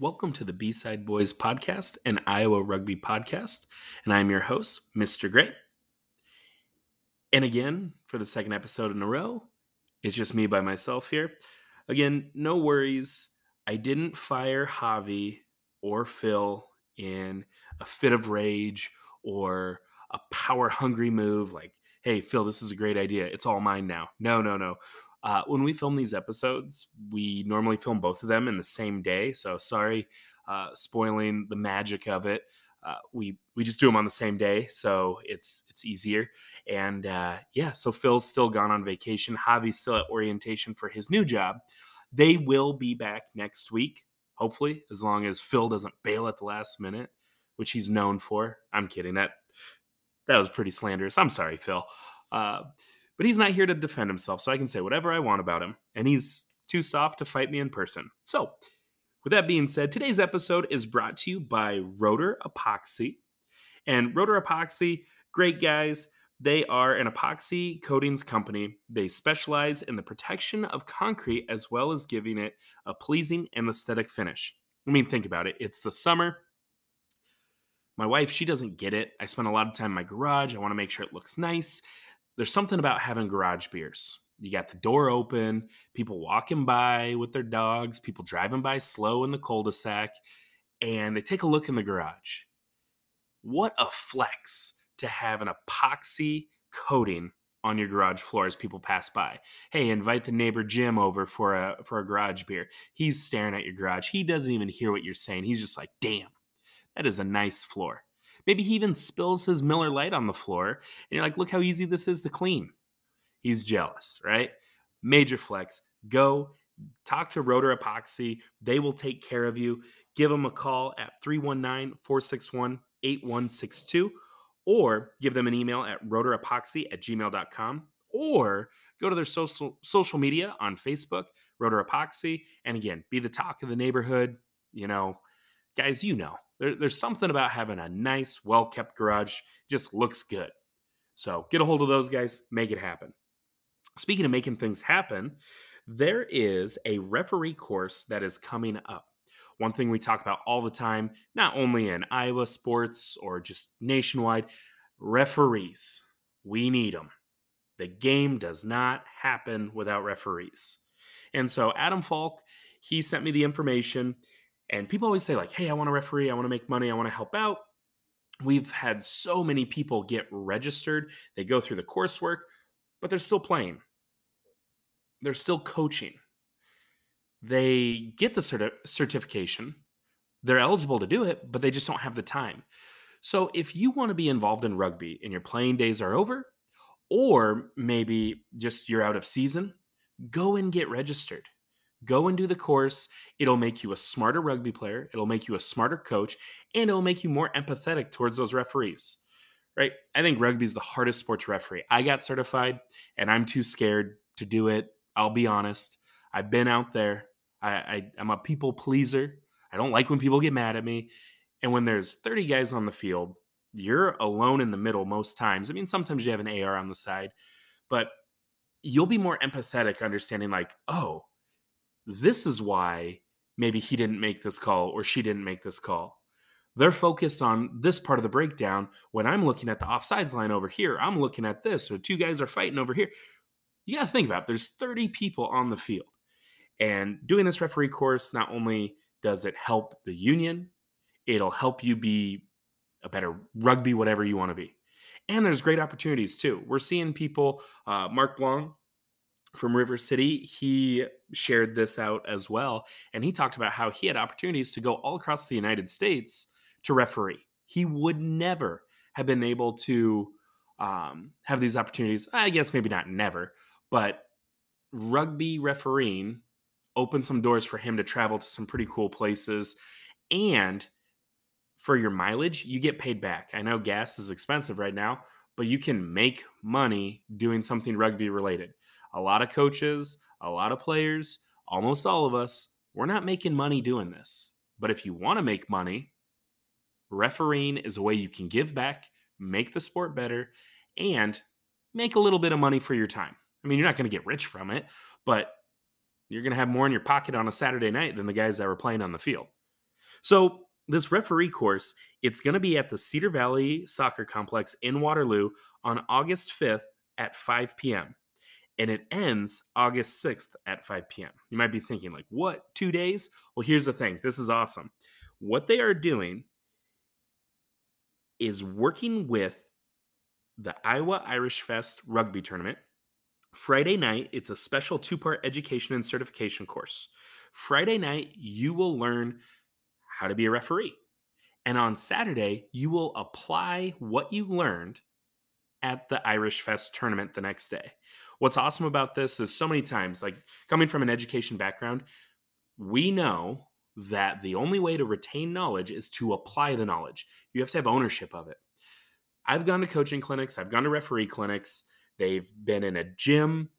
Welcome to the B-Side Bois podcast, an Iowa rugby podcast, and I'm your host, Mr. Gray. And again, for the second episode in a row, it's just me by myself here. Again, no worries. I didn't fire Javi or Phil in a fit of rage or a power hungry move like, hey, Phil, this is a great idea. It's all mine now. No, no, no. Uh, when we film these episodes, we normally film both of them in the same day. So sorry, uh, spoiling the magic of it. Uh, we we just do them on the same day, so it's it's easier. And uh, yeah, so Phil's still gone on vacation. Javi's still at orientation for his new job. They will be back next week, hopefully, as long as Phil doesn't bail at the last minute, which he's known for. I'm kidding. That that was pretty slanderous. I'm sorry, Phil. Uh, but he's not here to defend himself, so I can say whatever I want about him. And he's too soft to fight me in person. So, with that being said, today's episode is brought to you by Roder Epoxy. And Roder Epoxy, great guys. They are an epoxy coatings company. They specialize in the protection of concrete as well as giving it a pleasing and aesthetic finish. I mean, think about it. It's the summer. My wife, she doesn't get it. I spend a lot of time in my garage. I want to make sure it looks nice there's something about having garage beers. You got the door open, people walking by with their dogs, people driving by slow in the cul-de-sac, and they take a look in the garage. What a flex to have an epoxy coating on your garage floor as people pass by. Hey, invite the neighbor Jim over for a for a garage beer. He's staring at your garage. He doesn't even hear what you're saying. He's just like, "Damn, that is a nice floor." Maybe he even spills his Miller Lite on the floor, and you're like, look how easy this is to clean. He's jealous, right? Major flex. Go talk to Roder Epoxy. They will take care of you. Give them a call at 319 461 8162 or give them an email at roderepoxy at gmail.com or go to their social social media on Facebook, Roder Epoxy, and again, be the talk of the neighborhood. You know, guys, you know, there, there's something about having a nice, well kept garage, just looks good. So get a hold of those guys, make it happen. Speaking of making things happen, there is a referee course that is coming up. One thing we talk about all the time, not only in Iowa sports or just nationwide, referees. We need them. The game does not happen without referees. And so Adam Falk, he sent me the information. And people always say, like, hey, I want to referee, I want to make money, I want to help out. We've had so many people get registered, they go through the coursework, but they're still playing. They're still coaching. They get the certi- certification, they're eligible to do it, but they just don't have the time. So if you want to be involved in rugby and your playing days are over, or maybe just you're out of season, go and get registered. Go and do the course. It'll make you a smarter rugby player. It'll make you a smarter coach, and it'll make you more empathetic towards those referees. Right? I think rugby is the hardest sport to referee. I got certified, and I'm too scared to do it. I'll be honest. I've been out there. I, I I'm a people pleaser. I don't like when people get mad at me. And when there's 30 guys on the field, you're alone in the middle most times. I mean, sometimes you have an AR on the side, but you'll be more empathetic, understanding like, oh, this is why maybe he didn't make this call or she didn't make this call. They're focused on this part of the breakdown. When I'm looking at the offsides line over here, I'm looking at this, or two guys are fighting over here. You got to think about it. there's 30 people on the field. And doing this referee course, not only does it help the union, it'll help you be a better rugby, whatever you want to be. And there's great opportunities too. We're seeing people, uh, Mark Blanc, from River City, he shared this out as well. And he talked about how he had opportunities to go all across the United States to referee. He would never have been able to um, have these opportunities. I guess maybe not never, but rugby refereeing opened some doors for him to travel to some pretty cool places. And for your mileage, you get paid back. I know gas is expensive right now, but you can make money doing something rugby related a lot of coaches, a lot of players, almost all of us, we're not making money doing this. But if you want to make money, refereeing is a way you can give back, make the sport better, and make a little bit of money for your time. I mean, you're not going to get rich from it, but you're going to have more in your pocket on a Saturday night than the guys that were playing on the field. So, this referee course, it's going to be at the Cedar Valley Soccer Complex in Waterloo on August 5th at 5 p.m. And it ends August 6th at 5 p.m. You might be thinking, like, what? Two days? Well, here's the thing this is awesome. What they are doing is working with the Iowa Irish Fest rugby tournament. Friday night, it's a special two part education and certification course. Friday night, you will learn how to be a referee. And on Saturday, you will apply what you learned at the Irish Fest tournament the next day. What's awesome about this is so many times, like coming from an education background, we know that the only way to retain knowledge is to apply the knowledge. You have to have ownership of it. I've gone to coaching clinics, I've gone to referee clinics. They've been in a gym,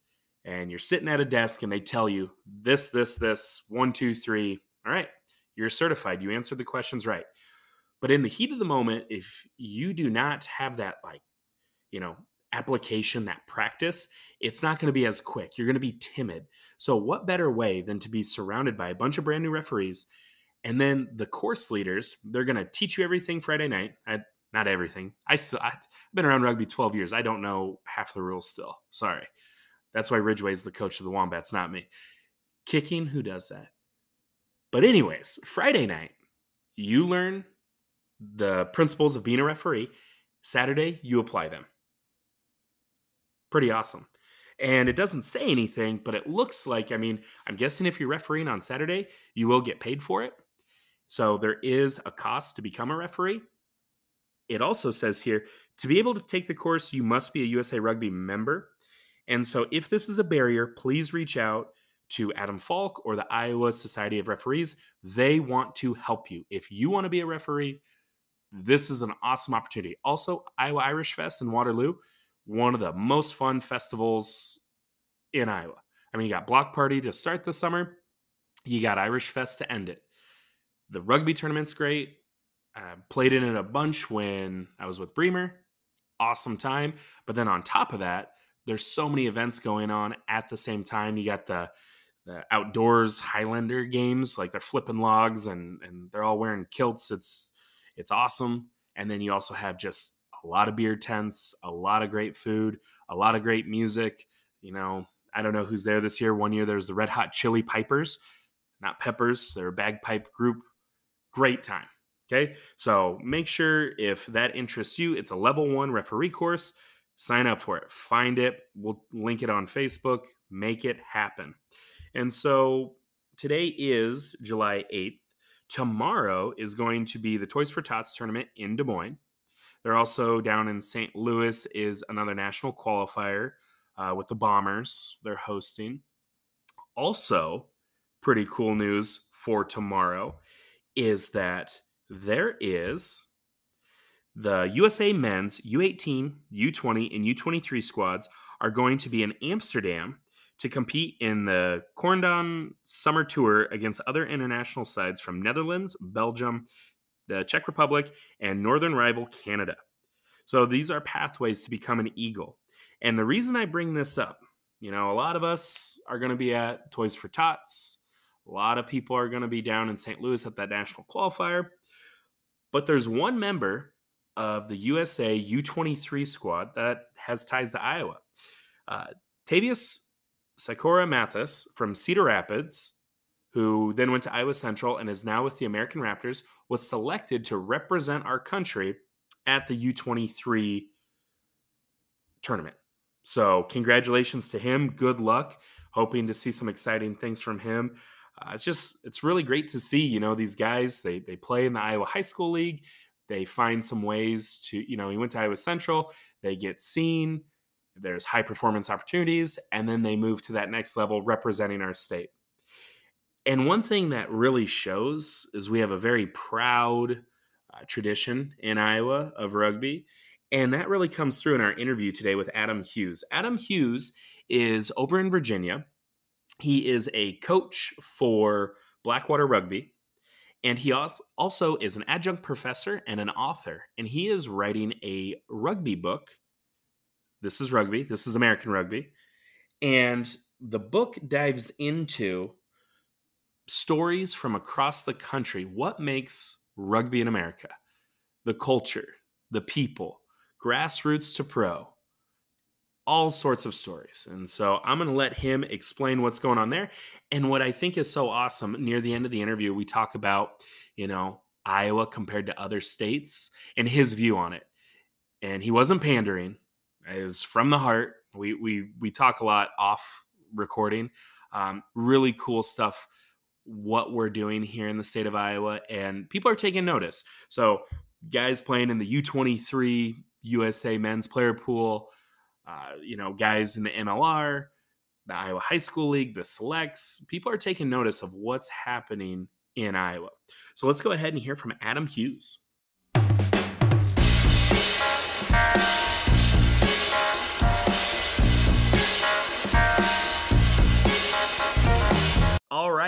and you're sitting at a desk, and they tell you this, this, this, one, two, three. All right, you're certified. You answered the questions right. But in the heat of the moment, if you do not have that, like, you know, application, that practice, it's not going to be as quick. You're going to be timid. So, what better way than to be surrounded by a bunch of brand new referees? And then the course leaders, they're going to teach you everything Friday night. I, not everything. I still, I've been around rugby 12 years. I don't know half the rules still. Sorry. That's why Ridgway's the coach of the Wombats, not me. Kicking, who does that? But, anyways, Friday night, you learn the principles of being a referee. Saturday, you apply them. Pretty awesome. And it doesn't say anything, but it looks like, I mean, I'm guessing if you're refereeing on Saturday, you will get paid for it. So there is a cost to become a referee. It also says here to be able to take the course, you must be a USA Rugby member. And so if this is a barrier, please reach out to Adam Falk or the Iowa Society of Referees. They want to help you. If you want to be a referee, this is an awesome opportunity. Also, Iowa Irish Fest in Waterloo, one of the most fun festivals in Iowa. I mean, you got Block Party to start the summer, you got Irish Fest to end it. The rugby tournament's great. I played in it a bunch when I was with Bremer. Awesome time. But then on top of that, there's so many events going on at the same time. You got the the outdoors Highlander games, like they're flipping logs and and they're all wearing kilts. It's it's awesome. And then you also have just a lot of beer tents, a lot of great food, a lot of great music. You know, I don't know who's there this year. One year there's the Red Hot Chili Pipers, not Peppers. They're a bagpipe group. Great time. Okay. So make sure if that interests you, it's a level one referee course. Sign up for it. Find it. We'll link it on Facebook. Make it happen. And so today is July 8th. Tomorrow is going to be the Toys for Tots tournament in Des Moines. They're also down in St. Louis is another national qualifier uh, with the Bombers. They're hosting. Also, pretty cool news for tomorrow is that there is the USA men's U18, U20, and U23 squads are going to be in Amsterdam to compete in the Corndon Summer Tour against other international sides from Netherlands, Belgium, the Czech Republic, and northern rival Canada. So these are pathways to become an Eagle. And the reason I bring this up, you know, a lot of us are going to be at Toys for Tots. A lot of people are going to be down in St. Louis at that national qualifier. But there's one member of the USA U23 squad that has ties to Iowa. Uh, Tavius Sikora Mathis from Cedar Rapids, who then went to Iowa Central and is now with the American Raptors, was selected to represent our country at the U23 tournament. So, congratulations to him. Good luck. Hoping to see some exciting things from him. Uh, it's just, it's really great to see, you know, these guys, they, they play in the Iowa High School League. They find some ways to, you know, he went to Iowa Central, they get seen there's high performance opportunities, and then they move to that next level representing our state. And one thing that really shows is we have a very proud uh, tradition in Iowa of rugby. And that really comes through in our interview today with Adam Hughes. Adam Hughes is over in Virginia. He is a coach for Blackwater Rugby. And he also is an adjunct professor and an author. And he is writing a rugby book. This is rugby, this is American rugby. And the book dives into stories from across the country. What makes rugby in America? The culture, the people, grassroots to pro, all sorts of stories. And so I'm going to let him explain what's going on there. And what I think is so awesome near the end of the interview, we talk about, you know, Iowa compared to other states and his view on it. And he wasn't pandering, it was from the heart. We, we, we talk a lot off recording. Um, really cool stuff what we're doing here in the state of Iowa, and people are taking notice. So, guys playing in the U23 USA men's player pool, uh, you know, guys in the MLR, the Iowa High School League, the selects, people are taking notice of what's happening in Iowa. So, let's go ahead and hear from Adam Hughes.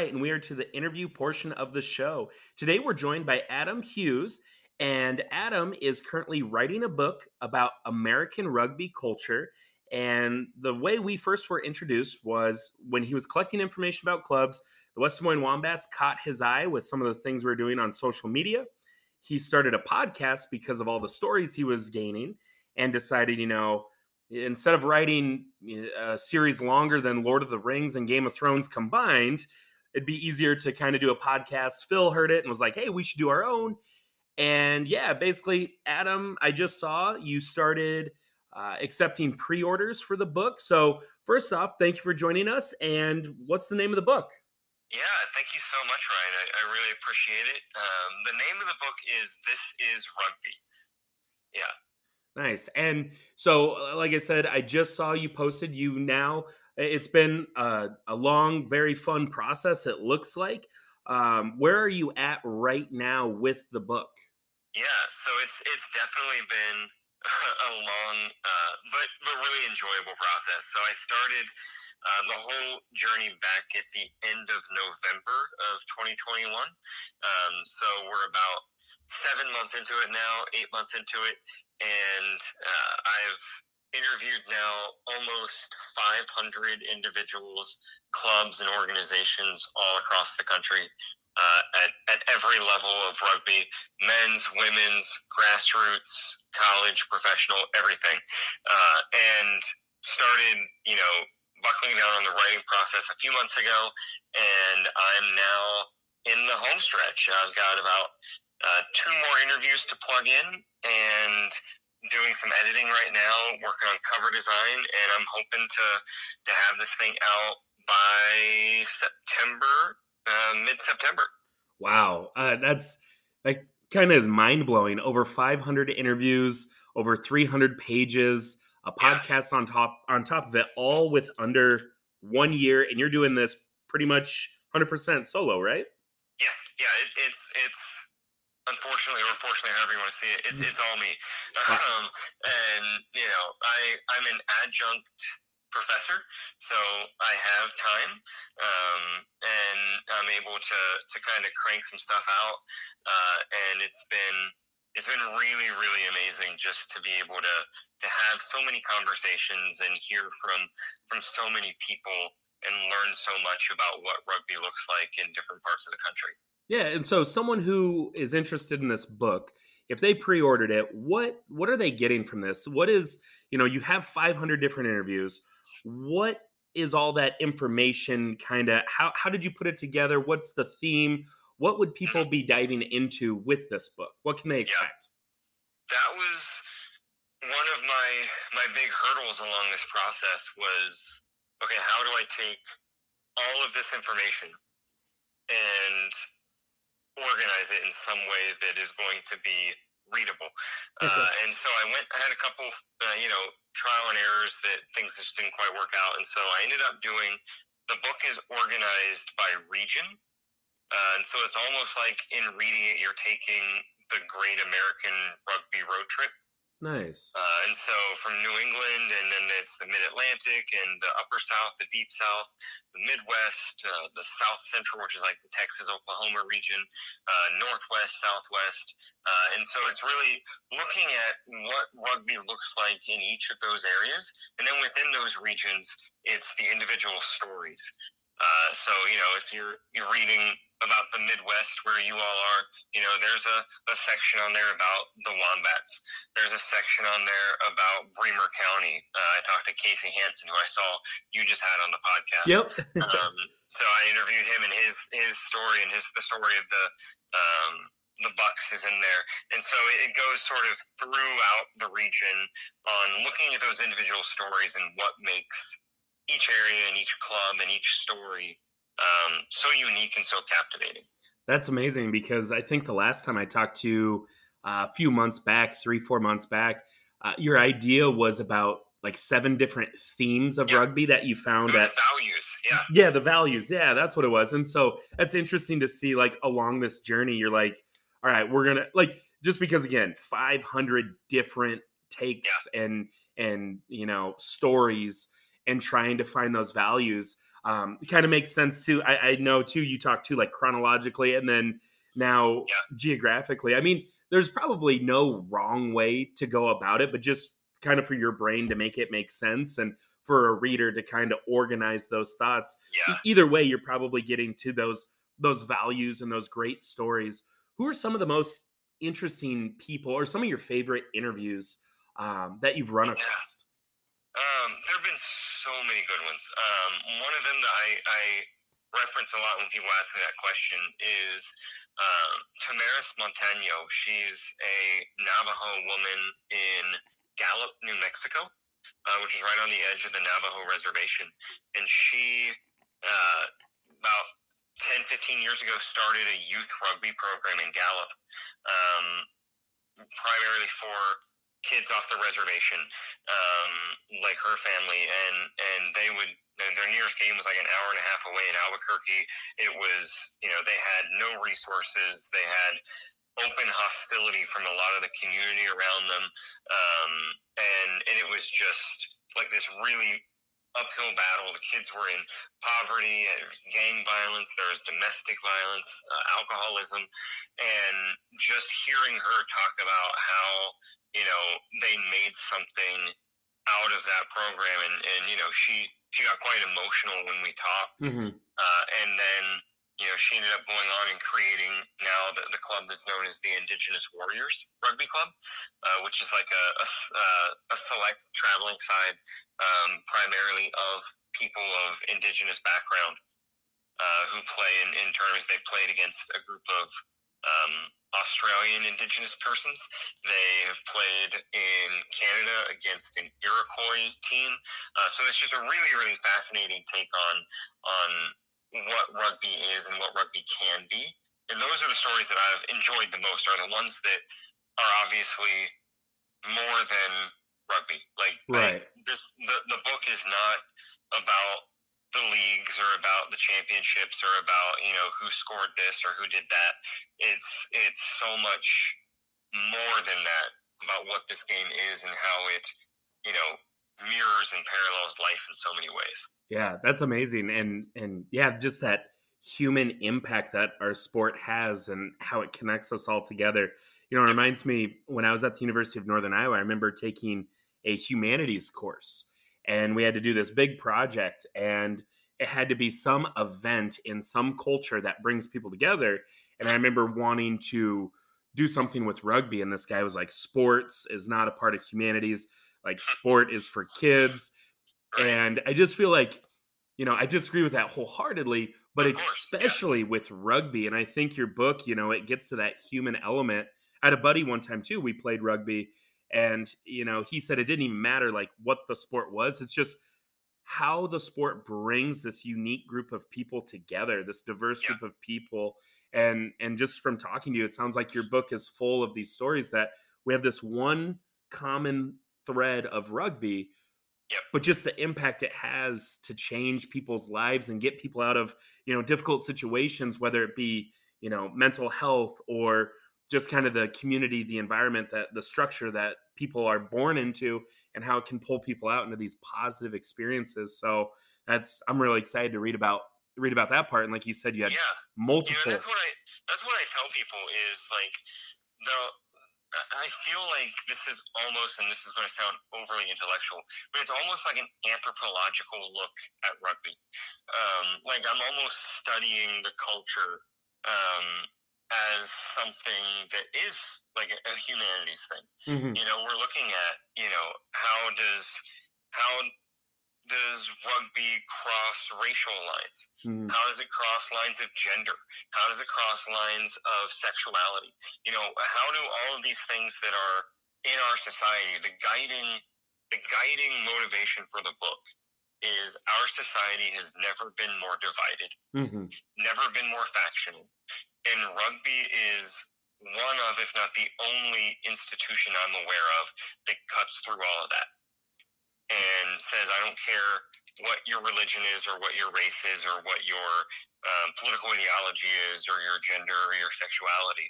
Right, and we are to the interview portion of the show. Today we're joined by Adam Hughes, and Adam is currently writing a book about American rugby culture. And the way we first were introduced was when he was collecting information about clubs. The West Des Moines Wombats caught his eye with some of the things we are doing on social media. He started a podcast because of all the stories he was gaining and decided, you know, instead of writing eh, a series longer than Lord of the Rings and Game of Thrones combined, it'd be easier to kind of do a podcast. Phil heard it and was like, hey, we should do our own. And yeah, basically, Adam, I just saw you started uh, accepting pre orders for the book. So, first off, thank you for joining us. And what's the name of the book? Yeah, thank you so much, Ryan. I, I really appreciate it. Um, the name of the book is This is Rugby. Yeah. Nice. And so, uh, like I said, I just saw you posted. You now, it's been a, a long, very fun process. It looks like. Um, where are you at right now with the book? Yeah, so it's it's definitely been a long, uh, but but really enjoyable process. So I started uh, the whole journey back at the end of November of 2021. Um, so we're about seven months into it now, eight months into it, and uh, I've interviewed now almost 500 individuals, clubs, and organizations all across the country uh, at, at every level of rugby men's, women's, grassroots, college, professional, everything. Uh, and started, you know, buckling down on the writing process a few months ago, and I'm now in the home stretch. I've got about uh, two more interviews to plug in and doing some editing right now, working on cover design, and I'm hoping to to have this thing out by September, uh, mid September. Wow, uh, that's like kind of is mind blowing. Over 500 interviews, over 300 pages, a podcast yeah. on top on top of it, all with under one year, and you're doing this pretty much 100% solo, right? Yeah, yeah, it, it's it's unfortunately or fortunately, however you want to see it, it's, mm. it's all me. Um, and you know, I I'm an adjunct professor, so I have time, um, and I'm able to to kind of crank some stuff out. Uh, and it's been it's been really really amazing just to be able to to have so many conversations and hear from from so many people and learn so much about what rugby looks like in different parts of the country. Yeah, and so someone who is interested in this book, if they pre-ordered it, what what are they getting from this? What is, you know, you have 500 different interviews. What is all that information kind of how how did you put it together? What's the theme? What would people be diving into with this book? What can they expect? Yeah. That was one of my my big hurdles along this process was okay, how do I take all of this information and organize it in some way that is going to be readable. Uh, and so I went, I had a couple, uh, you know, trial and errors that things just didn't quite work out. And so I ended up doing, the book is organized by region. Uh, and so it's almost like in reading it, you're taking the Great American Rugby Road Trip Nice. Uh, and so from New England, and then it's the Mid Atlantic and the Upper South, the Deep South, the Midwest, uh, the South Central, which is like the Texas, Oklahoma region, uh, Northwest, Southwest. Uh, and so it's really looking at what rugby looks like in each of those areas. And then within those regions, it's the individual stories. Uh, so, you know, if you're, you're reading about the Midwest where you all are. You know, there's a, a section on there about the Wombats. There's a section on there about Bremer County. Uh, I talked to Casey Hansen, who I saw you just had on the podcast. Yep. um, so I interviewed him, and his his story and his the story of the um, the Bucks is in there, and so it goes sort of throughout the region on looking at those individual stories and what makes each area and each club and each story um, so unique and so captivating. That's amazing because I think the last time I talked to you uh, a few months back, three, four months back, uh, your idea was about like seven different themes of yeah. rugby that you found at values. Yeah. Yeah, the values. Yeah, that's what it was. And so that's interesting to see like along this journey, you're like, all right, we're gonna like just because again, 500 different takes yeah. and and you know stories and trying to find those values um, it kind of makes sense too. I, I, know too. You talk too like chronologically, and then now yeah. geographically. I mean, there's probably no wrong way to go about it, but just kind of for your brain to make it make sense and for a reader to kind of organize those thoughts. Yeah. Either way, you're probably getting to those those values and those great stories. Who are some of the most interesting people, or some of your favorite interviews um, that you've run across? Um, there have been so many good ones. Um, one of them that I, I reference a lot when people ask me that question is um, Tamaris Montano. She's a Navajo woman in Gallup, New Mexico, uh, which is right on the edge of the Navajo reservation. And she, uh, about 10, 15 years ago, started a youth rugby program in Gallup, um, primarily for kids off the reservation, um, like her family, and and they would their nearest game was like an hour and a half away in Albuquerque. It was you know they had no resources, they had open hostility from a lot of the community around them, um, and and it was just like this really uphill battle. The kids were in poverty, gang violence, there was domestic violence, uh, alcoholism, and just hearing her talk about how you know they made something out of that program, and and you know she she got quite emotional when we talked, mm-hmm. uh, and then you know, she ended up going on and creating now the, the club that's known as the Indigenous Warriors Rugby Club, uh, which is like a, a, a select traveling side um, primarily of people of Indigenous background uh, who play in, in tournaments. They played against a group of um, Australian Indigenous persons. They have played in Canada against an Iroquois team. Uh, so it's just a really, really fascinating take on on what rugby is and what rugby can be. And those are the stories that I've enjoyed the most, are the ones that are obviously more than rugby. Like, right. this, the, the book is not about the leagues or about the championships or about you know who scored this or who did that. It's it's so much more than that about what this game is and how it you know mirrors and parallels life in so many ways. Yeah, that's amazing. And and yeah, just that human impact that our sport has and how it connects us all together. You know, it reminds me when I was at the University of Northern Iowa, I remember taking a humanities course and we had to do this big project and it had to be some event in some culture that brings people together. And I remember wanting to do something with rugby and this guy was like sports is not a part of humanities like sport is for kids and I just feel like, you know, I disagree with that wholeheartedly, but especially with rugby. And I think your book, you know, it gets to that human element. I had a buddy one time too. We played rugby, and you know, he said it didn't even matter like what the sport was. It's just how the sport brings this unique group of people together, this diverse yeah. group of people. And and just from talking to you, it sounds like your book is full of these stories that we have this one common thread of rugby Yep. But just the impact it has to change people's lives and get people out of, you know, difficult situations, whether it be, you know, mental health or just kind of the community, the environment that the structure that people are born into and how it can pull people out into these positive experiences. So that's I'm really excited to read about read about that part. And like you said, you had yeah. multiple. Know, that's what I that's what I tell people is like the I feel like this is almost, and this is going to sound overly intellectual, but it's almost like an anthropological look at rugby. Um, like I'm almost studying the culture um, as something that is like a, humanities thing. Mm-hmm. You know, we're looking at you know how does how does rugby cross racial lines? Mm-hmm. How does it cross lines of gender? How does it cross lines of sexuality? You know, how do all of these things that are in our society, the guiding the guiding motivation for the book is our society has never been more divided, mm-hmm. never been more factional. And rugby is one of, if not the only institution I'm aware of that cuts through all of that and says, I don't care what your religion is or what your race is or what your um, political ideology is or your gender or your sexuality.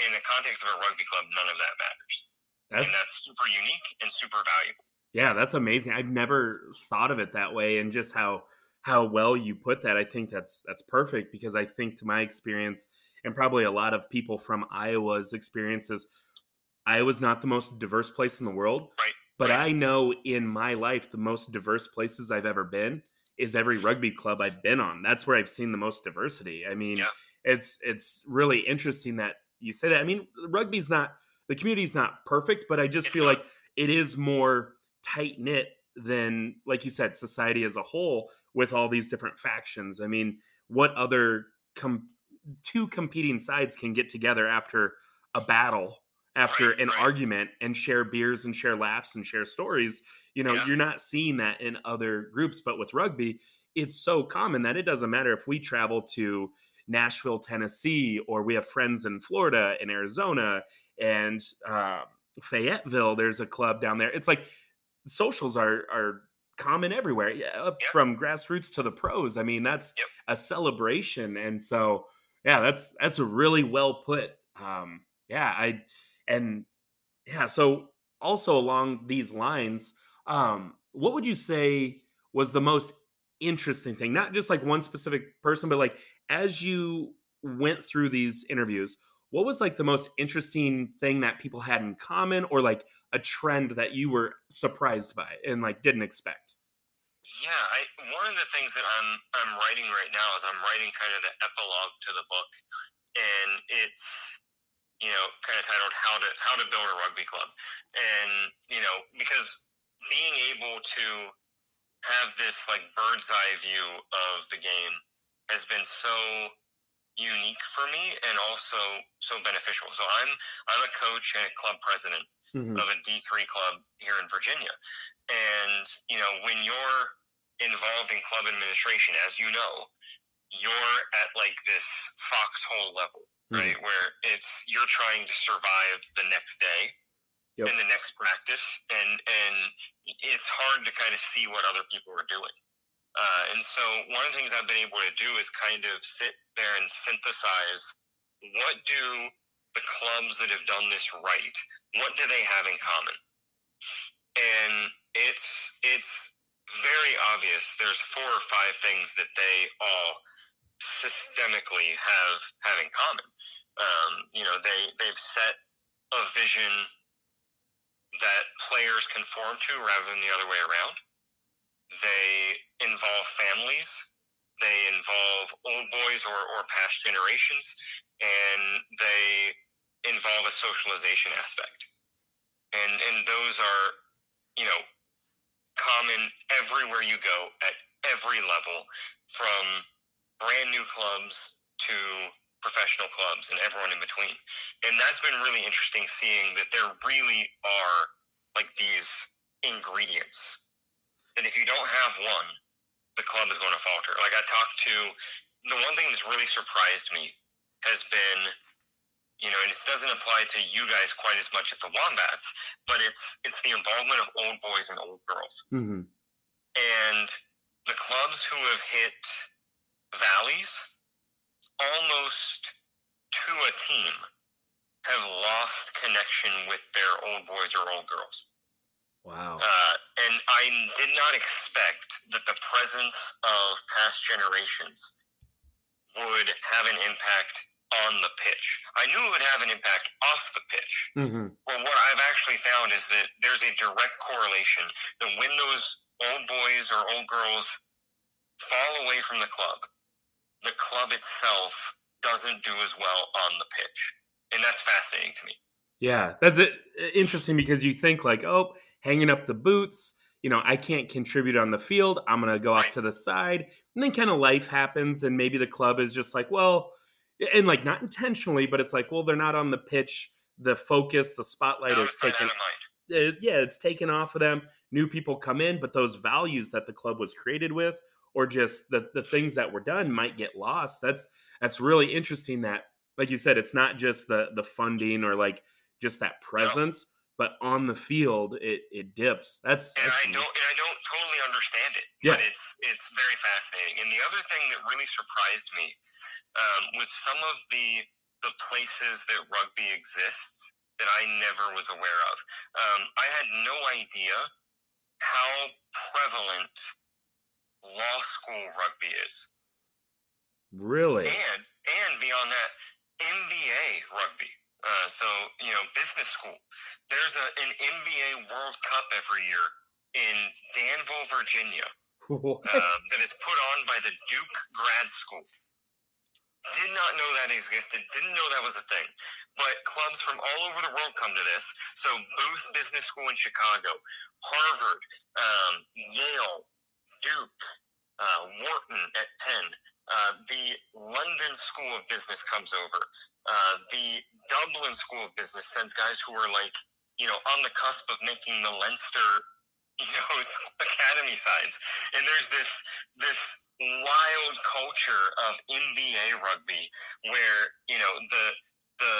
In the context of a rugby club, none of that matters. That's, and that's super unique and super valuable. Yeah, that's amazing. I've never thought of it that way, and just how how well you put that. I think that's that's perfect because I think to my experience, and probably a lot of people from Iowa's experiences, Iowa's not the most diverse place in the world. Right. But I know in my life the most diverse places I've ever been is every rugby club I've been on. That's where I've seen the most diversity. I mean, yeah. it's it's really interesting that you say that. I mean, rugby's not the community's not perfect, but I just feel like it is more tight knit than like you said society as a whole with all these different factions i mean what other com- two competing sides can get together after a battle after right, an right. argument and share beers and share laughs and share stories you know yeah. you're not seeing that in other groups but with rugby it's so common that it doesn't matter if we travel to nashville tennessee or we have friends in florida and arizona and uh, fayetteville there's a club down there it's like socials are are common everywhere up yep. from grassroots to the pros i mean that's yep. a celebration and so yeah that's that's a really well put um yeah i and yeah so also along these lines um what would you say was the most interesting thing? Not just like one specific person but like as you went through these interviews what was like the most interesting thing that people had in common or like a trend that you were surprised by and like didn't expect? Yeah I, one of the things that i'm i'm writing right now is i'm writing kind of the epilogue to the book and it's you know kind of titled how to how to build a rugby club and you know because being able to have this like bird's eye view of the game has been so unique for me and also so beneficial. So I'm I'm a coach and a club president mm-hmm. of a D3 club here in Virginia. And you know, when you're involved in club administration, as you know, you're at like this foxhole level, mm-hmm. right? Where it's you're trying to survive the next day yep. and the next practice and and it's hard to kind of see what other people are doing. Uh, and so one of the things I've been able to do is kind of sit there and synthesize what do the clubs that have done this right, what do they have in common? And it's it's very obvious there's four or five things that they all systemically have have in common. Um, you know, they they've set a vision that players conform to rather than the other way around. They involve families. They involve old boys or, or past generations, and they involve a socialization aspect. And and those are, you know, common everywhere you go at every level, from brand new clubs to professional clubs and everyone in between. And that's been really interesting seeing that there really are like these ingredients that if you don't have one, the club is going to falter. Like I talked to the one thing that's really surprised me has been, you know, and it doesn't apply to you guys quite as much at the Wombats, but it's it's the involvement of old boys and old girls, mm-hmm. and the clubs who have hit valleys almost to a team have lost connection with their old boys or old girls. Wow. Uh, and I did not expect that the presence of past generations would have an impact on the pitch. I knew it would have an impact off the pitch. Mm-hmm. But what I've actually found is that there's a direct correlation that when those old boys or old girls fall away from the club, the club itself doesn't do as well on the pitch. And that's fascinating to me. Yeah, that's it. Interesting because you think like, oh, hanging up the boots, you know, I can't contribute on the field. I'm going to go off to the side. And then kind of life happens. And maybe the club is just like, well, and like not intentionally, but it's like, well, they're not on the pitch. The focus, the spotlight No, is taken. uh, yeah, it's taken off of them. New people come in, but those values that the club was created with, or just the the things that were done, might get lost. That's that's really interesting. That, like you said, it's not just the the funding or like just that presence, but on the field, it it dips. That's, and that's I don't and I don't totally understand it. Yeah. But it's it's very fascinating. And the other thing that really surprised me um, was some of the the places that rugby exists that I never was aware of. Um, I had no idea how prevalent law school rugby is, really and and beyond that, MBA rugby. Uh, so you know, business school. There's a, an MBA World Cup every year in Danville, Virginia, um, that is put on by the Duke Grad School. Did not know that existed. Didn't know that was a thing. But clubs from all over the world come to this. So Booth Business School in Chicago, Harvard, um, Yale, Duke, uh, Wharton at Penn, uh, the London School of Business comes over. Uh, the Dublin School of Business sends guys who are like, you know, on the cusp of making the Leinster, you know, academy sides. And there's this this wild culture of MBA rugby where you know the the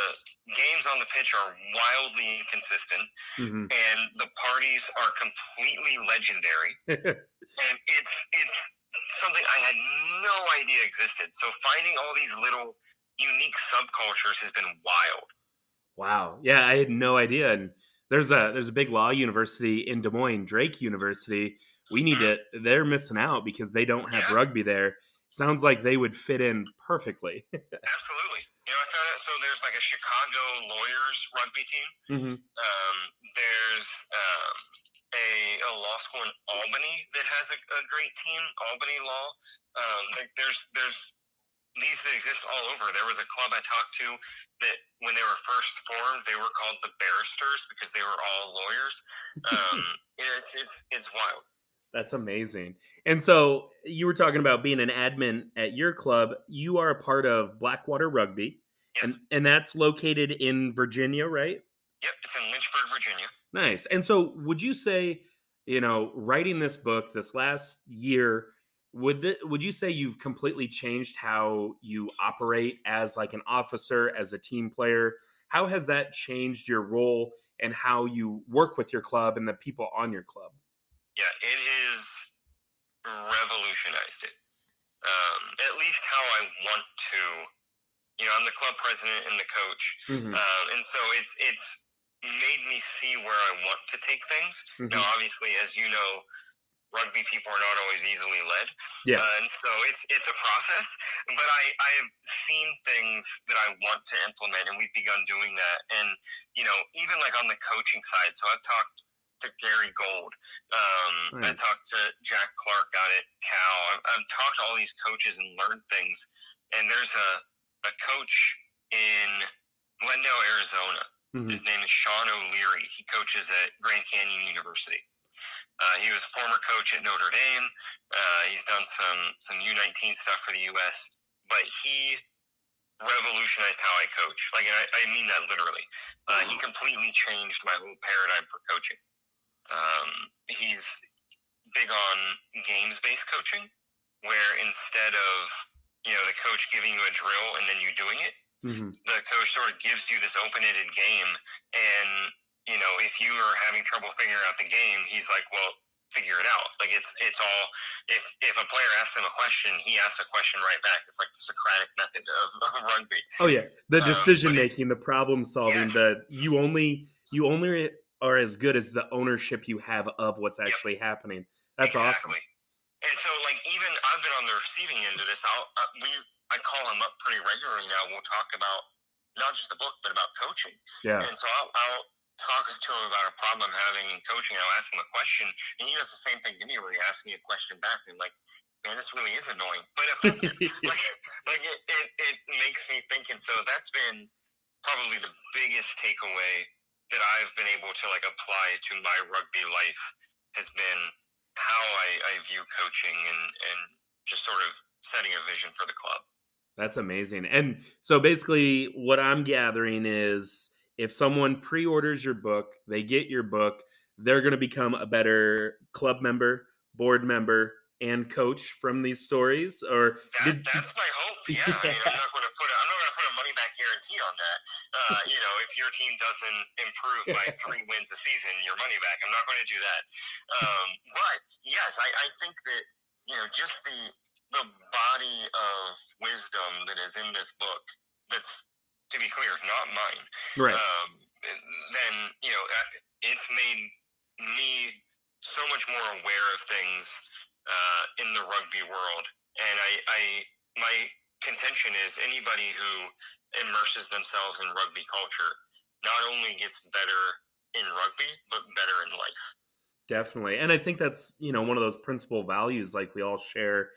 games on the pitch are wildly inconsistent Mhm. and the parties are completely legendary and it's it's something I had no idea existed. So finding all these little unique subcultures has been wild. Wow. Yeah, I had no idea. And there's a there's a big law university in Des Moines, Drake University. We need to they're missing out because they don't have Yeah. rugby there. Sounds like they would fit in perfectly. Absolutely. You know, I found out so there's like a Chicago lawyers rugby team. mm-hmm. Um, there's um, a, a law school in Albany that has a, a great team, Albany Law. Um, there, there's there's these that exist all over. There was a club I talked to that when they were first formed, they were called the Barristers because they were all lawyers. Um, it's, it's it's wild. That's amazing. And so you were talking about being an admin at your club. You are a part of Blackwater Rugby, Yes. and and that's located in Virginia, right? Yep, it's in Lynchburg, Virginia. Nice. And so would you say, you know, writing this book this last year, would th- would you say you've completely changed how you operate as like an officer, as a team player? How has that changed your role and how you work with your club and the people on your club? Yeah, it has revolutionized it. Um, at least how I want to. You know, I'm the club president and the coach, Mhm. um, and so it's it's made me see where I want to take things. Now, Mhm. obviously, as you know, rugby people are not always easily led, Yeah. uh, and so it's it's a process. But I I have seen things that I want to implement, and we've begun doing that. And you know, even like on the coaching side, so I've talked to Gary Gold. Um, I talked to Jack Clark out at Cal. I've, I've talked to all these coaches and learned things. And there's a, a coach in Glendale, Arizona. Mhm. His name is Sean O'Leary. He coaches at Grand Canyon University. Uh, he was a former coach at Notre Dame. Uh, he's done some some U19 stuff for the U.S. But he revolutionized how I coach. Like, and I, I mean that literally. Uh, he completely changed my whole paradigm for coaching. Um, he's big on games-based coaching, where instead of you know the coach giving you a drill and then you doing it, Mhm. the coach sort of gives you this open-ended game, and you know if you are having trouble figuring out the game, he's like, well, figure it out. Like it's it's all if if a player asks him a question, he asks a question right back. It's like the Socratic method of, of rugby. Oh yeah, the decision um, making, the problem solving. Yeah. The you only you only are as good as the ownership you have of what's actually yep. happening. That's exactly. awesome. And so, like, even I've been on the receiving end of this. I'll, uh, we I call him up pretty regularly now. We'll talk about not just the book, but about coaching. Yeah. And so I'll, I'll talk to him about a problem I'm having in coaching. I'll ask him a question, and he does the same thing to me where he asks me a question back, and like, man, this really is annoying, but like, like it, it, it makes me think, and so that's been probably the biggest takeaway that I've been able to like apply to my rugby life has been how I, I view coaching and and just sort of setting a vision for the club. That's amazing. And so basically, what I'm gathering is if someone pre-orders your book, they get your book, they're going to become a better club member, board member, and coach from these stories. Or that, did, that's my hope. Yeah, yeah. I mean, I'm not going to put a, I'm not going to put a money back guarantee on that. Uh, you know, if your team doesn't improve by three wins a season, your money back. I'm not going to do that. Um, but yes, I, I think that you know just the the body of wisdom that is in this book that's to be clear, not mine. Right. Um, then you know it's made me so much more aware of things uh, in the rugby world, and I, I my contention is anybody who immerses themselves in rugby culture not only gets better in rugby but better in life. Definitely, and I think that's you know one of those principal values like we all share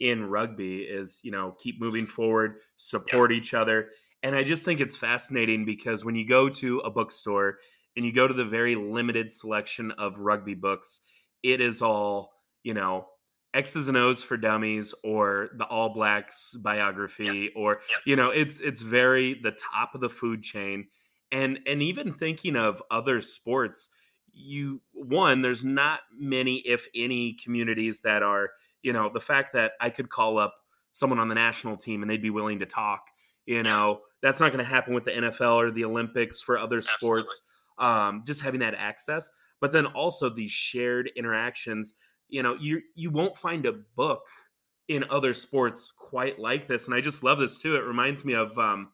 in rugby is you know keep moving forward, support yeah. each other and I just think it's fascinating because when you go to a bookstore and you go to the very limited selection of rugby books, it is all, you know, X's and O's for dummies or the All Blacks biography or you know, it's it's very the top of the food chain. And and even thinking of other sports, you one, there's not many, if any, communities that are, you know, the fact that I could call up someone on the national team and they'd be willing to talk you know, that's not going to happen with the NFL or the Olympics for other sports. Um, just having that access, but then also these shared interactions. You know, you you won't find a book in other sports quite like this, and I just love this too. It reminds me of um,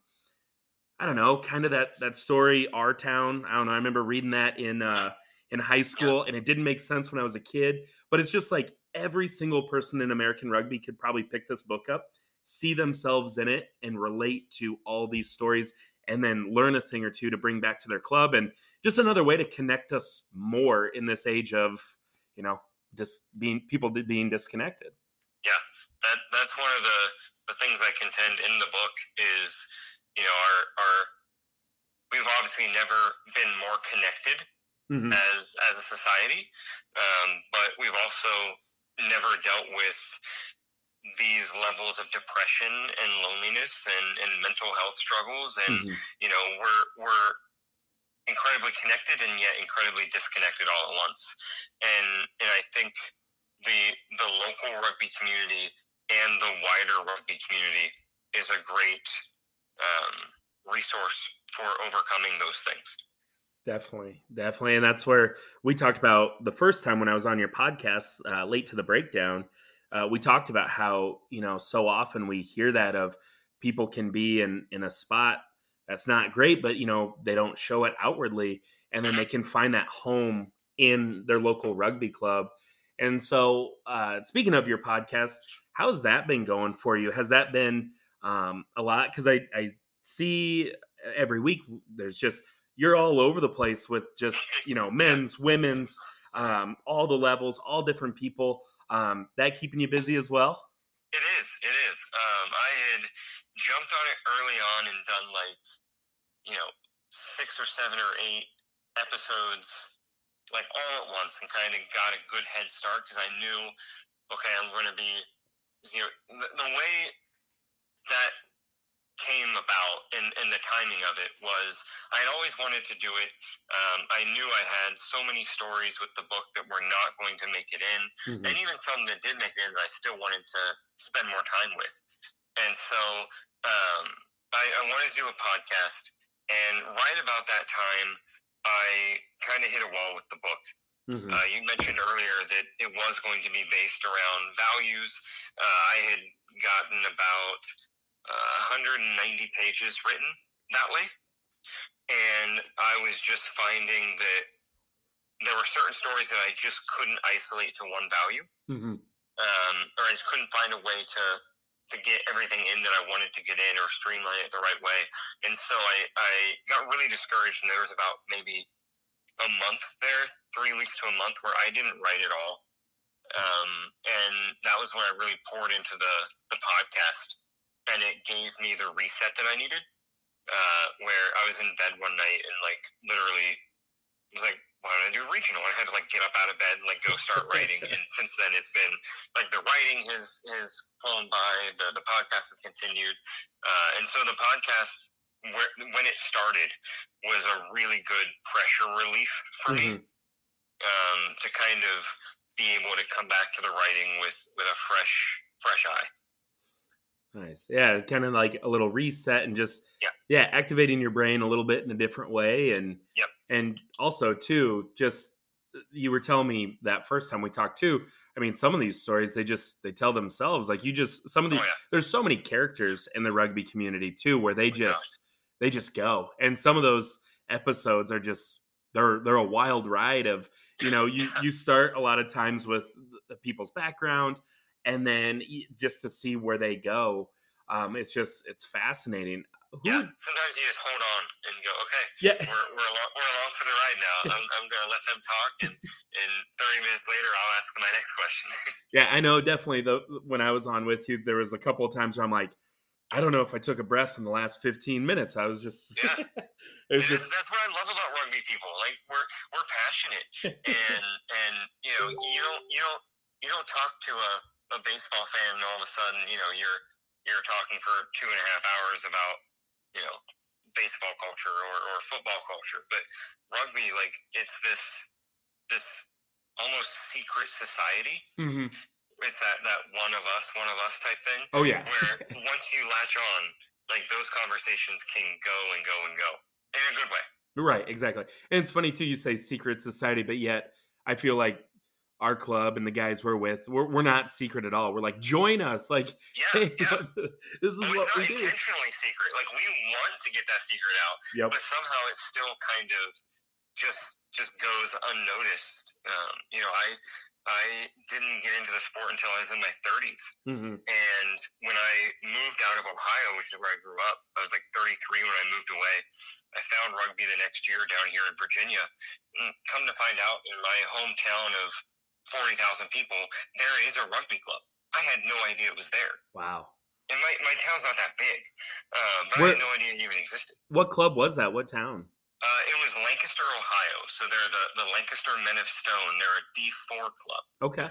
I don't know, kind of that that story, Our Town. I don't know. I remember reading that in uh, in high school, and it didn't make sense when I was a kid. But it's just like every single person in American rugby could probably pick this book up see themselves in it and relate to all these stories and then learn a thing or two to bring back to their club and just another way to connect us more in this age of you know just being people being disconnected yeah that that's one of the the things i contend in the book is you know our our we've obviously never been more connected mm-hmm. as as a society um, but we've also never dealt with these levels of depression and loneliness and, and mental health struggles and mm-hmm. you know we're we're incredibly connected and yet incredibly disconnected all at once and and i think the the local rugby community and the wider rugby community is a great um, resource for overcoming those things Definitely, definitely, and that's where we talked about the first time when I was on your podcast, uh, late to the breakdown uh, we talked about how you know so often we hear that of people can be in in a spot that's not great but you know they don't show it outwardly and then they can find that home in their local rugby club and so uh, speaking of your podcast how's that been going for you? Has that been um, a lot? Because I, I see every week there's just you're all over the place with just you know men's women's um, all the levels all different people um, that keeping you busy as well? It is. It is. Um, I had jumped on it early on and done like, you know, six or seven or eight episodes like all at once and kind of got a good head start because I knew, okay, I'm going to be, you know, the, the way that came about and, and the timing of it was I had always wanted to do it. Um, I knew I had so many stories with the book that were not going to make it in, mm-hmm. and even some that did make it in I still wanted to spend more time with. And so um, I, I wanted to do a podcast, and right about that time, I kind of hit a wall with the book. Mhm. Uh, you mentioned earlier that it was going to be based around values. Uh, I had gotten about 190 pages written that way, and I was just finding that there were certain stories that I just couldn't isolate to one value, Mhm. um, or I just couldn't find a way to to get everything in that I wanted to get in or streamline it the right way. And so I, I got really discouraged, and there was about maybe a month there, three weeks to a month, where I didn't write at all. Um, and that was when I really poured into the, the podcast, and it gave me the reset that I needed. Uh, where I was in bed one night and like literally was like, why don't I do regional? I had to like get up out of bed and like go start writing. and since then, it's been like the writing has has flown by. The the podcast has continued, uh, and so the podcast where, when it started was a really good pressure relief for me Mhm. um, to kind of be able to come back to the writing with with a fresh fresh eye. Nice. Yeah, kind of like a little reset and just Yeah. yeah, activating your brain a little bit in a different way and Yep. and also too just uh, you were telling me that first time we talked too. I mean, some of these stories they just they tell themselves like you just some of Oh these yeah, there's so many characters in the rugby community too where they Oh my gosh. just they just go. And some of those episodes are just they're they're a wild ride of, you know, you you start a lot of times with the people's background and then just to see where they go um it's just it's fascinating Who yeah. Sometimes you just hold on and go, okay, yeah we're we're along, we're along for the ride now. I'm I'm gonna let them talk, and and 30 minutes later, I'll ask my next question. yeah i know definitely the when i was on with you there was a couple of times where i'm like i don't know if i took a breath in the last 15 minutes i was just Yeah. it was just that's what I love about rugby people. Like we're we're passionate, and and you know you don't you don't you don't talk to a, a baseball fan and all of a sudden you know you're you're talking for two and a half hours about you know baseball culture or, or football culture, but rugby like it's this this almost secret society. Mm-hmm. It's that that one of us, one of us type thing oh yeah where once you latch on, like those conversations can go and go and go in a good way. Right, exactly. And it's funny too. You say secret society, but yet I feel like our club and the guys we're with, we're, we're not secret at all. We're like, join us. Like, Yeah, hey, yeah. this is Well, what we not do. intentionally secret. Like we want to get that secret out, Yep. but somehow it still kind of just just goes unnoticed. Um, you know, I I didn't get into the sport until I was in my 30s, hmm and when I moved out of Ohio, which is where I grew up, I was like 33 when I moved away. I found rugby the next year down here in Virginia. And come to find out, in my hometown of 40,000 people, there is a rugby club. I had no idea it was there. Wow. And my, my town's not that big, um, but Where- I had no idea it even existed. What club was that? What town? Uh, it was Lancaster, Ohio. So they're the, the Lancaster Men of Stone. They're a D4 club. Okay.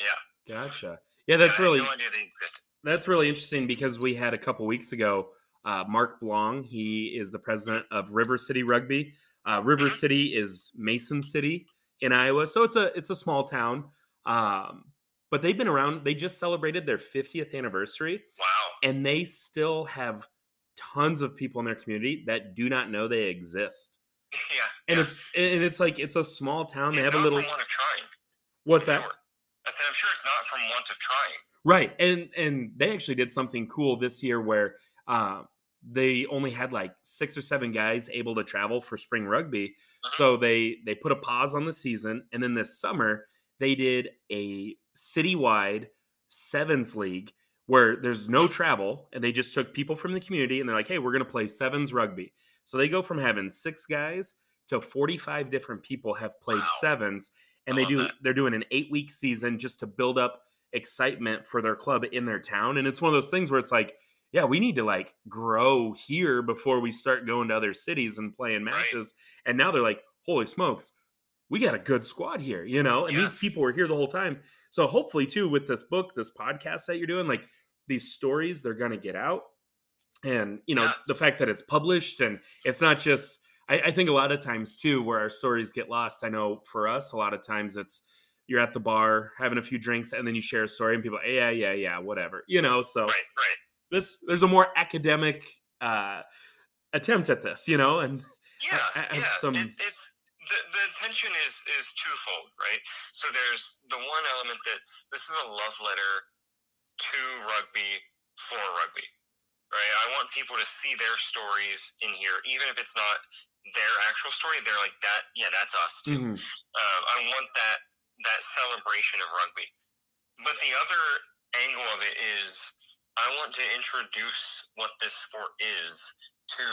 Yeah. Gotcha. Yeah, that's I really no idea they existed. that's really interesting because we had a couple weeks ago uh, Mark Blong. He is the president of River City Rugby. Uh, River Mhm. City is Mason City in Iowa, so it's a it's a small town. Um, but they've been around. They just celebrated their 50th anniversary, Wow. and they still have tons of people in their community that do not know they exist. Yeah. And yeah. it's and it's like it's a small town. They It's have a little. from one of trying. What's for that? I said, I'm sure it's not from want of trying. Right, and and they actually did something cool this year where uh, they only had like six or seven guys able to travel for spring rugby. Mhm. So they they put a pause on the season, and then this summer they did a citywide sevens league where there's no travel, and they just took people from the community, and they're like, hey, we're gonna play sevens rugby. So they go from having six guys to 45 different people have played Wow. sevens, and they do that. they're doing an eight week season just to build up excitement for their club in their town. And it's one of those things where it's like, yeah, we need to like grow here before we start going to other cities and playing Right. matches. And now they're like, holy smokes, we got a good squad here, you know? And Yeah. these people were here the whole time. So hopefully, too, with this book, this podcast that you're doing, like these stories, they're going to get out. And, you know, Yeah. the fact that it's published and it's not just, I, I think a lot of times, too, where our stories get lost, I know for us, a lot of times it's, you're at the bar having a few drinks and then you share a story and people yeah yeah yeah whatever you know so Right, right. This there's a more academic uh attempt at this you know and Yeah, I yeah. some- It, it's the, the tension is is twofold, right? So there's the one element that this is a love letter to rugby for rugby, right? I want people to see their stories in here, even if it's not their actual story. They're like that, yeah, that's us too. Mhm. Um, I want that that celebration of rugby. But the other angle of it is I want to introduce what this sport is to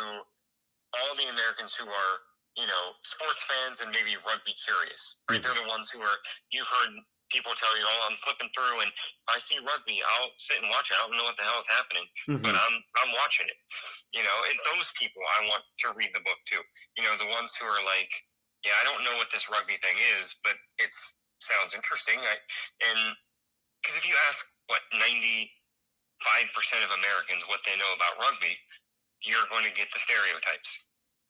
all the Americans who are, you know, sports fans and maybe rugby curious. Right? Mhm. They're the ones who are you've heard people tell you, Oh, I'm flipping through and I see rugby, I'll sit and watch it. I don't know what the hell is happening Mhm. but I'm I'm watching it. You know, and those people I want to read the book too. You know, the ones who are like, yeah, I don't know what this rugby thing is, but it sounds interesting. I, and because if you ask what ninety five percent of Americans what they know about rugby, you're going to get the stereotypes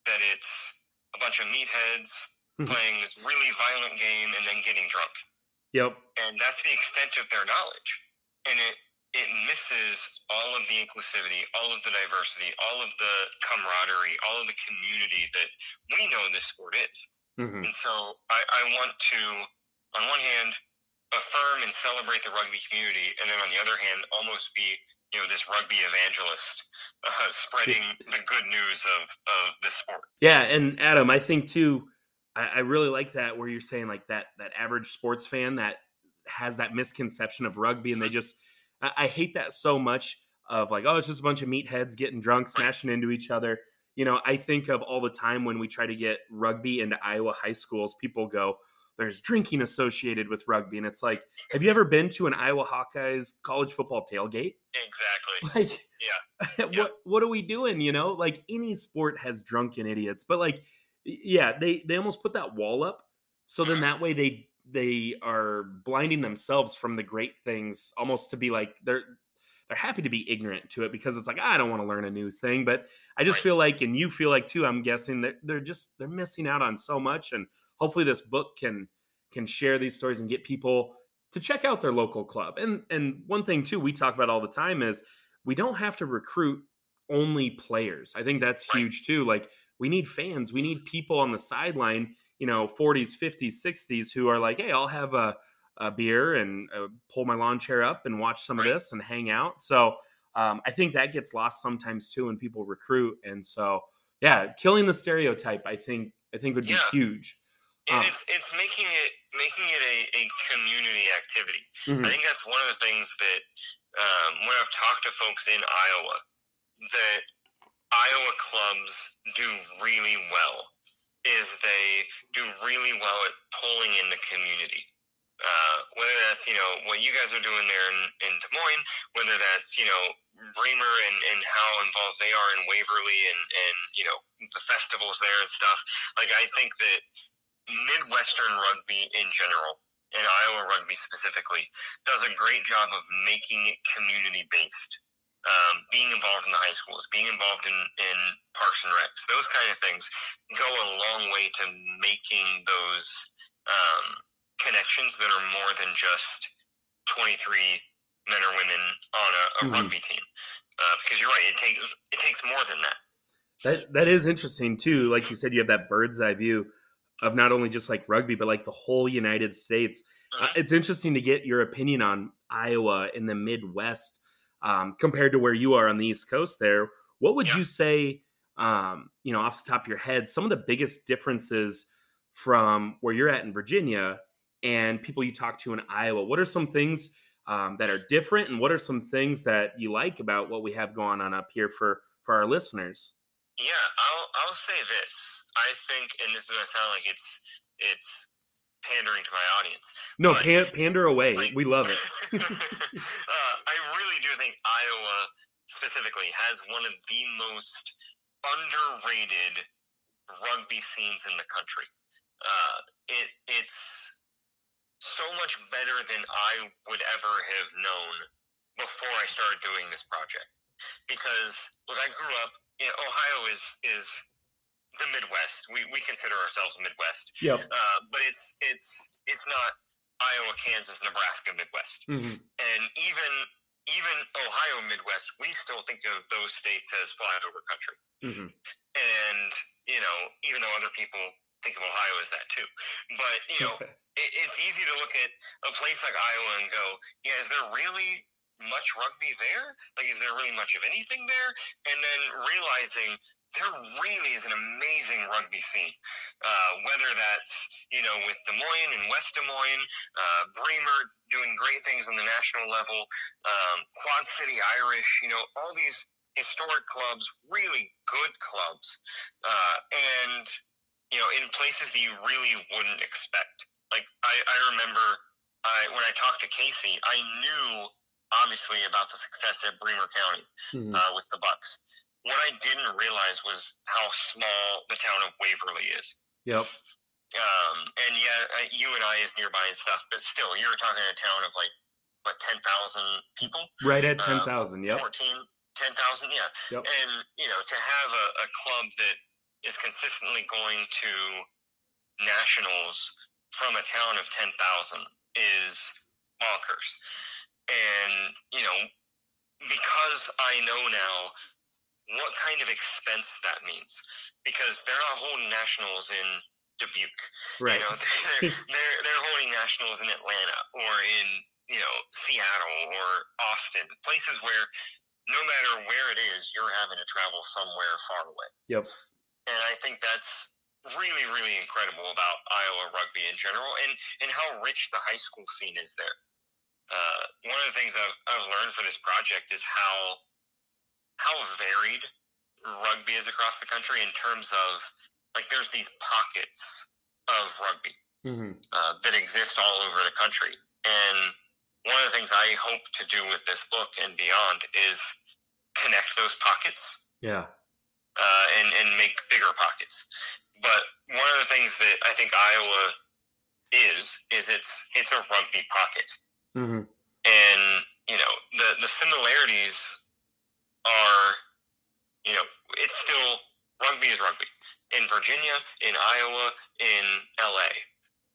that it's a bunch of meatheads Mhm. playing this really violent game and then getting drunk Yep. and that's the extent of their knowledge and it it misses all of the inclusivity all of the diversity all of the camaraderie all of the community that we know this sport is Mhm. and so I, I want to on one hand affirm and celebrate the rugby community and then on the other hand almost be you know this rugby evangelist uh, spreading the good news of of the sport. Yeah, and Adam, I think too, I, I really like that where you're saying like that that average sports fan that has that misconception of rugby, and they just I, I hate that so much of like, oh, it's just a bunch of meatheads getting drunk, smashing into each other. You know, I think of all the time when we try to get rugby into Iowa high schools, people go, there's drinking associated with rugby. And it's like, have you ever been to an Iowa Hawkeyes college football tailgate? exactly like Yeah. what what are we doing you know like any sport has drunken idiots but like yeah they they almost put that wall up so then that way they they are blinding themselves from the great things almost to be like they're they're happy to be ignorant to it because it's like i don't want to learn a new thing but i just Right. feel like and you feel like too i'm guessing that they're just they're missing out on so much and hopefully this book can can share these stories and get people to check out their local club. And and one thing too we talk about all the time is we don't have to recruit only players. I think that's huge too. Like we need fans, we need people on the sideline, you know, 40s, 50s, 60s who are like, "Hey, I'll have a a beer and uh, pull my lawn chair up and watch some of this and hang out." So, um, I think that gets lost sometimes too when people recruit. And so, yeah, killing the stereotype, I think, I think would be Yeah. huge. And Uh. it's it's making it making it a, a community activity Mhm. I think that's one of the things that um, when I've talked to folks in Iowa, that Iowa clubs do really well is they do really well at pulling in the community. Uh, whether that's you know what you guys are doing there in, in Des Moines, whether that's you know Bremer and, and how involved they are in Waverly and and you know the festivals there and stuff. Like I think that Midwestern rugby in general and Iowa rugby specifically does a great job of making it community based. Um, being involved in the high schools, being involved in, in parks and recs, those kind of things go a long way to making those um, connections that are more than just 23 men or women on a, a Mhm. rugby team. Uh, because you're right, it takes it takes more than that. That that is interesting too. Like you said, you have that bird's eye view of not only just like rugby, but like the whole United States. Uh, it's interesting to get your opinion on Iowa in the Midwest um, compared to where you are on the East Coast. There, what would Yeah. you say? Um, you know, off the top of your head, some of the biggest differences from where you're at in Virginia and people you talk to in Iowa. What are some things um, that are different, and what are some things that you like about what we have going on up here for for our listeners? Yeah, I'll I'll say this. I think, and this is gonna sound like it's it's pandering to my audience. No, but, pan, pander away. like- we love it. uh, I really do think Iowa specifically has one of the most underrated rugby scenes in the country. Uh, it it's so much better than I would ever have known before I started doing this project. Because look, I grew up. You know, Ohio is is the Midwest. We we consider ourselves Midwest, Yep. uh, but it's it's it's not Iowa, Kansas, Nebraska Midwest Mhm. and even even Ohio Midwest, we still think of those states as flyover country. Mhm. And you know, even though other people think of Ohio as that too. But you know, it, it's easy to look at a place like Iowa and go, yeah, is there really much rugby there? Like, is there really much of anything there? And then realizing there really is an amazing rugby scene. Uh, whether that's you know with Des Moines and West Des Moines, uh, Bremer doing great things on the national level, um, Quad City Irish, you know all these historic clubs, really good clubs, uh, and you know in places that you really wouldn't expect. Like I, I remember I, when I talked to Casey, I knew obviously about the success at Bremer County mm-hmm. uh, with the Bucks. What I didn't realize was how small the town of Waverly is. Yep. Um, and yeah, UNI is nearby and stuff, but still, you're talking a town of like what ten thousand people. Right at ten thousand. Uh, yep. 14, 10,000, yeah. Yep. And you know, to have a, a club that is consistently going to nationals from a town of ten thousand is bonkers. And, you know, because I know now what kind of expense that means, because there are whole nationals in Dubuque. Right. You know, they're, they're, they're holding nationals in Atlanta or in, you know, Seattle or Austin, places where no matter where it is, you're having to travel somewhere far away. Yep. And I think that's really, really incredible about Iowa rugby in general and, and how rich the high school scene is there uh, one of the things I've, I've learned for this project is how how varied rugby is across the country in terms of like there's these pockets of rugby mm-hmm. uh, that exist all over the country. And one of the things i hope to do with this book and beyond is connect those pockets yeah. uh, and, and make bigger pockets. But one of the things that i think iowa is is it's it's a rugby pocket Mm-hmm. And you know the the similarities are, you know, it's still rugby is rugby in Virginia, in Iowa, in LA.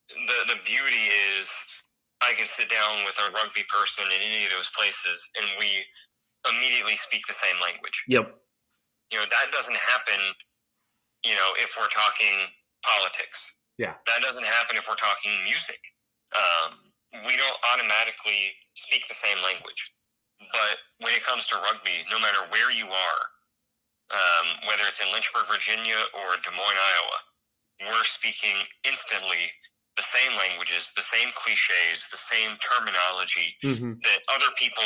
The the beauty is I can sit down with a rugby person in any of those places and we immediately speak the same language. Yep. You know, that doesn't happen, you know, if we're talking politics. Yeah. That doesn't happen if we're talking music. Um, we don't automatically speak the same language. But when it comes to rugby, no matter where you are, um, whether it's in Lynchburg, Virginia, or Des Moines, Iowa, we're speaking instantly the same languages, the same cliches, the same terminology mm-hmm. that other people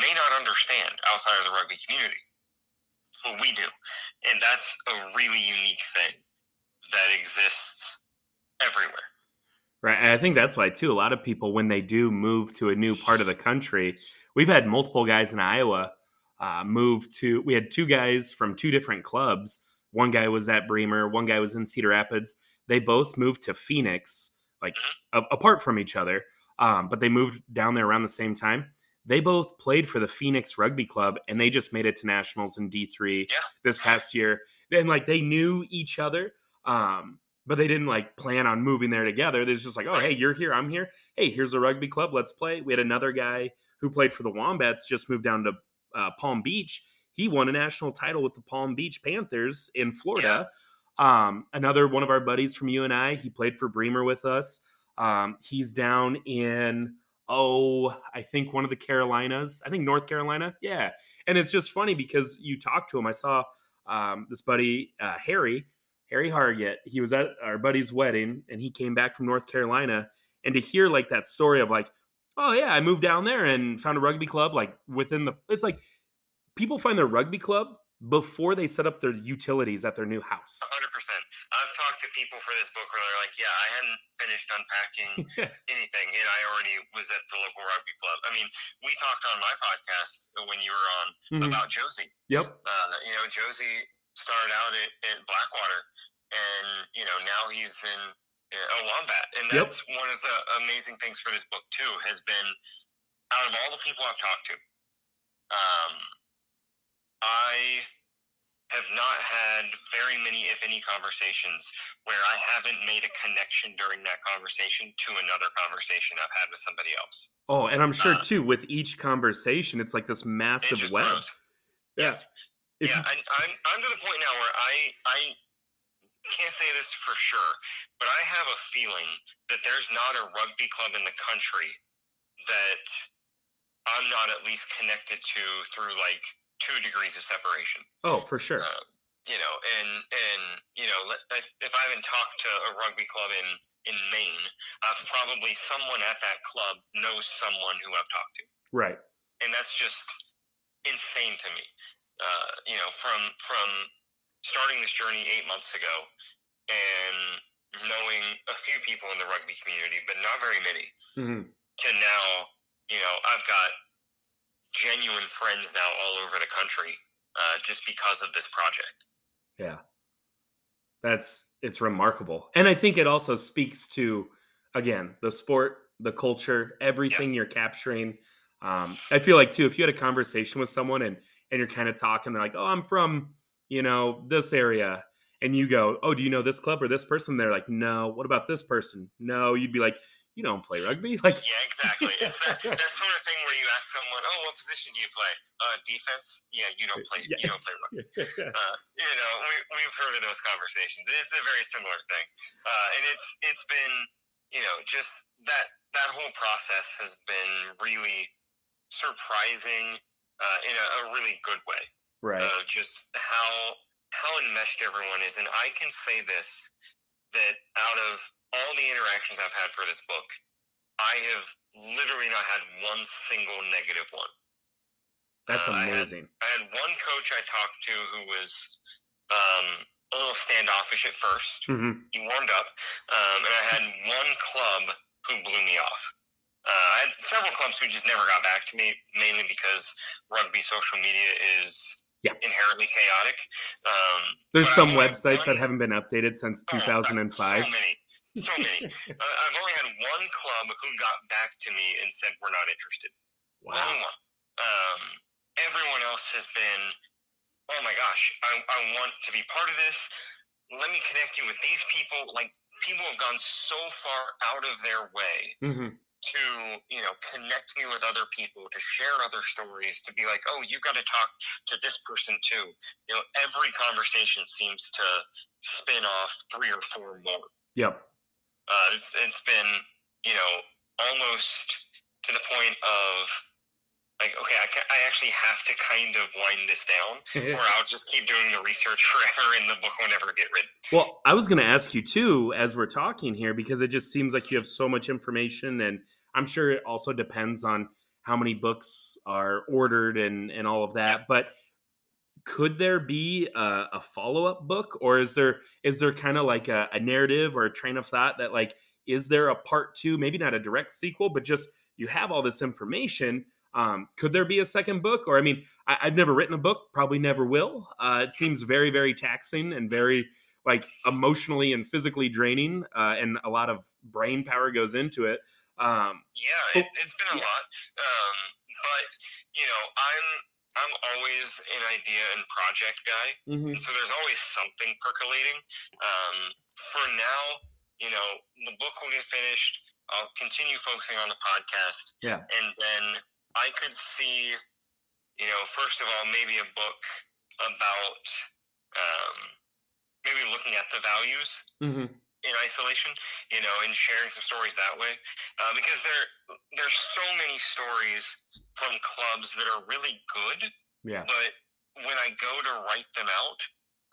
may not understand outside of the rugby community. But we do. And that's a really unique thing that exists everywhere. Right. And I think that's why, too, a lot of people, when they do move to a new part of the country, we've had multiple guys in Iowa uh, move to, we had two guys from two different clubs. One guy was at Bremer, one guy was in Cedar Rapids. They both moved to Phoenix, like a- apart from each other, um, but they moved down there around the same time. They both played for the Phoenix Rugby Club and they just made it to nationals in D3 yeah. this past year. And like they knew each other. Um, but they didn't like plan on moving there together. There's just like, oh, hey, you're here, I'm here. Hey, here's a rugby club, let's play. We had another guy who played for the Wombats, just moved down to uh, Palm Beach. He won a national title with the Palm Beach Panthers in Florida. Yeah. Um, another one of our buddies from UNI, he played for Bremer with us. Um, he's down in oh, I think one of the Carolinas. I think North Carolina. Yeah, and it's just funny because you talk to him. I saw um, this buddy uh, Harry Harry Hargett, he was at our buddy's wedding and he came back from North Carolina. And to hear like that story of like, oh yeah, I moved down there and found a rugby club like within the it's like people find their rugby club before they set up their utilities at their new house. 100%. I've talked to people for this book where they're like, yeah, I hadn't finished unpacking anything and I already was at the local rugby club. I mean, we talked on my podcast when you were on mm-hmm. about Josie. Yep. Uh, you know, Josie started out at, at Blackwater, and you know now he's in a wombat, and that's yep. one of the amazing things for this book too. Has been out of all the people I've talked to, um, I have not had very many, if any, conversations where I haven't made a connection during that conversation to another conversation I've had with somebody else. Oh, and I'm sure uh, too, with each conversation, it's like this massive web. Yeah. If yeah. I, I'm I'm to the point now where I I can't say this for sure, but I have a feeling that there's not a rugby club in the country that I'm not at least connected to through like two degrees of separation. Oh, for sure. Uh, you know, and and you know, if I haven't talked to a rugby club in in Maine, uh, probably someone at that club knows someone who I've talked to. Right. And that's just insane to me. Uh, you know, from from starting this journey eight months ago and knowing a few people in the rugby community, but not very many, mm-hmm. to now, you know, I've got genuine friends now all over the country uh, just because of this project. Yeah. That's it's remarkable. And I think it also speaks to again, the sport, the culture, everything yes. you're capturing. Um, I feel like too, if you had a conversation with someone and and you're kind of talking, they're like, "Oh, I'm from you know, this area. And you go, oh, do you know this club or this person? They're like, no. What about this person? No. You'd be like, you don't play rugby. Like, yeah, exactly. It's that, that sort of thing where you ask someone, oh, what position do you play? Uh, defense. Yeah, you don't play. Yeah. You don't play rugby. uh, you know, we, we've heard of those conversations. It's a very similar thing, uh, and it's it's been, you know, just that that whole process has been really surprising uh, in a, a really good way right. of just how how enmeshed everyone is. And I can say this that out of all the interactions I've had for this book, I have literally not had one single negative one. That's amazing. Uh, I, had, I, had, one coach I talked to who was um, a little standoffish at 1st mm-hmm. He warmed up, um, and I had one club who blew me off. Uh, I had several clubs who just never got back to me, mainly because rugby social media is yeah. inherently chaotic. Um, There's some websites that haven't been updated since 2005. Oh, so many. So many. uh, I've only had one club who got back to me and said, we're not interested. Wow. Only one. Um, everyone else has been, oh my gosh, I, I want to be part of this. Let me connect you with these people. Like, people have gone so far out of their way mm-hmm to you know connect me with other people to share other stories to be like oh you got to talk to this person too. You know every conversation seems to spin off three or four more. Yep. Uh, it's, it's been you know almost to the point of like okay I, I actually have to kind of wind this down or i'll just keep doing the research forever and the book will never get written. Well i was going to ask you too as we're talking here because it just seems like you have so much information and i'm sure it also depends on how many books are ordered and and all of that but could there be a, a follow-up book or is there is there kind of like a, a narrative or a train of thought that like is there a part two maybe not a direct sequel but just you have all this information um, could there be a second book? Or I mean, I, have never written a book, probably never will. Uh, it seems very, very taxing and very like emotionally and physically draining, uh, and a lot of brain power goes into it. Um, yeah, it, has been a yeah. lot. Um, but you know, I'm I'm always an idea and project guy, mm-hmm. so there's always something percolating. Um, for now, you know, the book will get finished. I'll continue focusing on the podcast. Yeah. And then I could see, you know, first of all, maybe a book about um, maybe looking at the values mm-hmm. in isolation, you know, and sharing some stories that way, uh, because there there's so many stories from clubs that are really good, yeah. But when I go to write them out,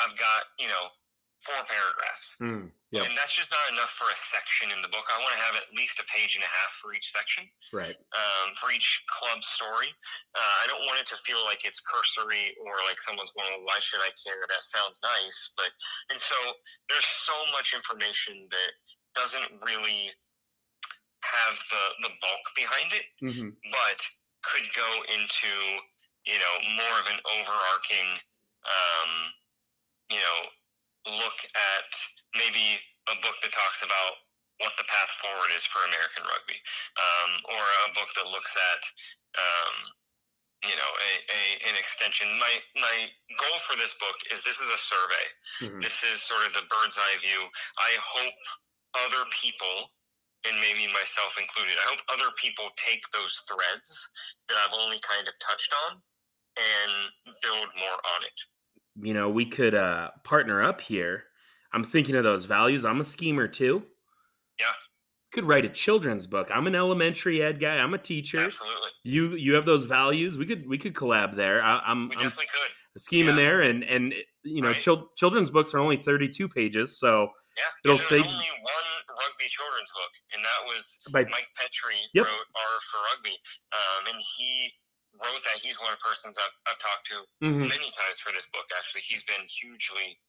I've got you know four paragraphs. Mm. Yep. And that's just not enough for a section in the book. I want to have at least a page and a half for each section. Right. Um, for each club story. Uh, I don't want it to feel like it's cursory or like someone's going, why should I care? That sounds nice. But, and so there's so much information that doesn't really have the, the bulk behind it, mm-hmm. but could go into, you know, more of an overarching, um, you know, look at maybe a book that talks about what the path forward is for American rugby, um, or a book that looks at, um, you know, a, a, an extension. My my goal for this book is this is a survey. Mm-hmm. This is sort of the bird's eye view. I hope other people, and maybe myself included, I hope other people take those threads that I've only kind of touched on and build more on it you know, we could uh, partner up here. I'm thinking of those values. I'm a schemer too. Yeah. Could write a children's book. I'm an elementary ed guy. I'm a teacher. Absolutely. You you have those values. We could we could collab there. I, I'm We I'm definitely could. scheming Yeah. there, and and you know, Right. chil- children's books are only 32 pages, so Yeah. It'll there's only one rugby children's book, and that was by Mike Petri Yep. wrote R for Rugby. Um, and he wrote that he's one of the persons I've, I've talked to Mhm. many times for this book. Actually, he's been hugely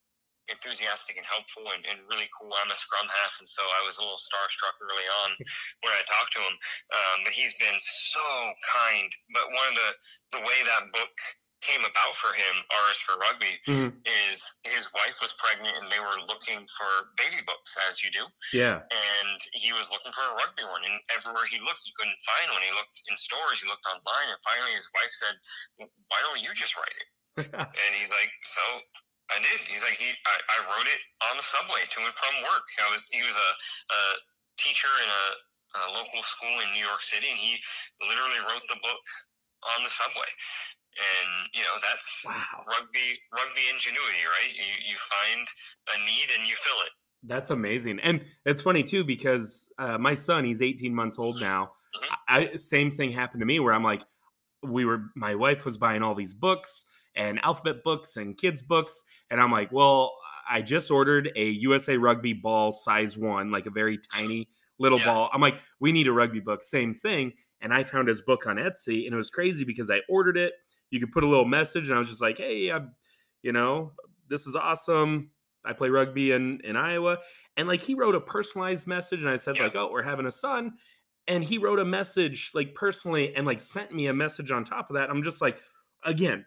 enthusiastic and helpful and, and really cool. I'm a scrum half, and so I was a little starstruck early on when I talked to him. Um, but he's been so kind. But one of the the way that book came about for him, R's for Rugby, Mhm. is his wife was pregnant and they were looking for baby books, as you do yeah, and he was looking for a rugby one. And everywhere he looked, he couldn't find one. He looked in stores, he looked online, and finally his wife said, "Why don't you just write it?" And he's like, "So I did." He's like, "He, I, I wrote it on the subway to and from work. I was, he was a, a teacher in a, a local school in New York City, and he literally wrote the book on the subway." And you know that's wow, rugby rugby ingenuity, right? You you find a need and you fill it. that's amazing. And it's funny too because uh, my son, he's 18 months old now. Mhm. I same thing happened to me where I'm like, we were, my wife was buying all these books and alphabet books and kids books, and I'm like, well, I just ordered a USA Rugby ball size one, like a very tiny little Yeah. ball. I'm like, we need a rugby book. Same thing. And I found his book on Etsy, and it was crazy because I ordered it. You could put a little message, and I was just like, hey, I'm, you know, this is awesome. I play rugby in in Iowa, and like he wrote a personalized message, and I said Yeah. like, oh, we're having a son, and he wrote a message like personally, and like sent me a message on top of that. I'm just like, again,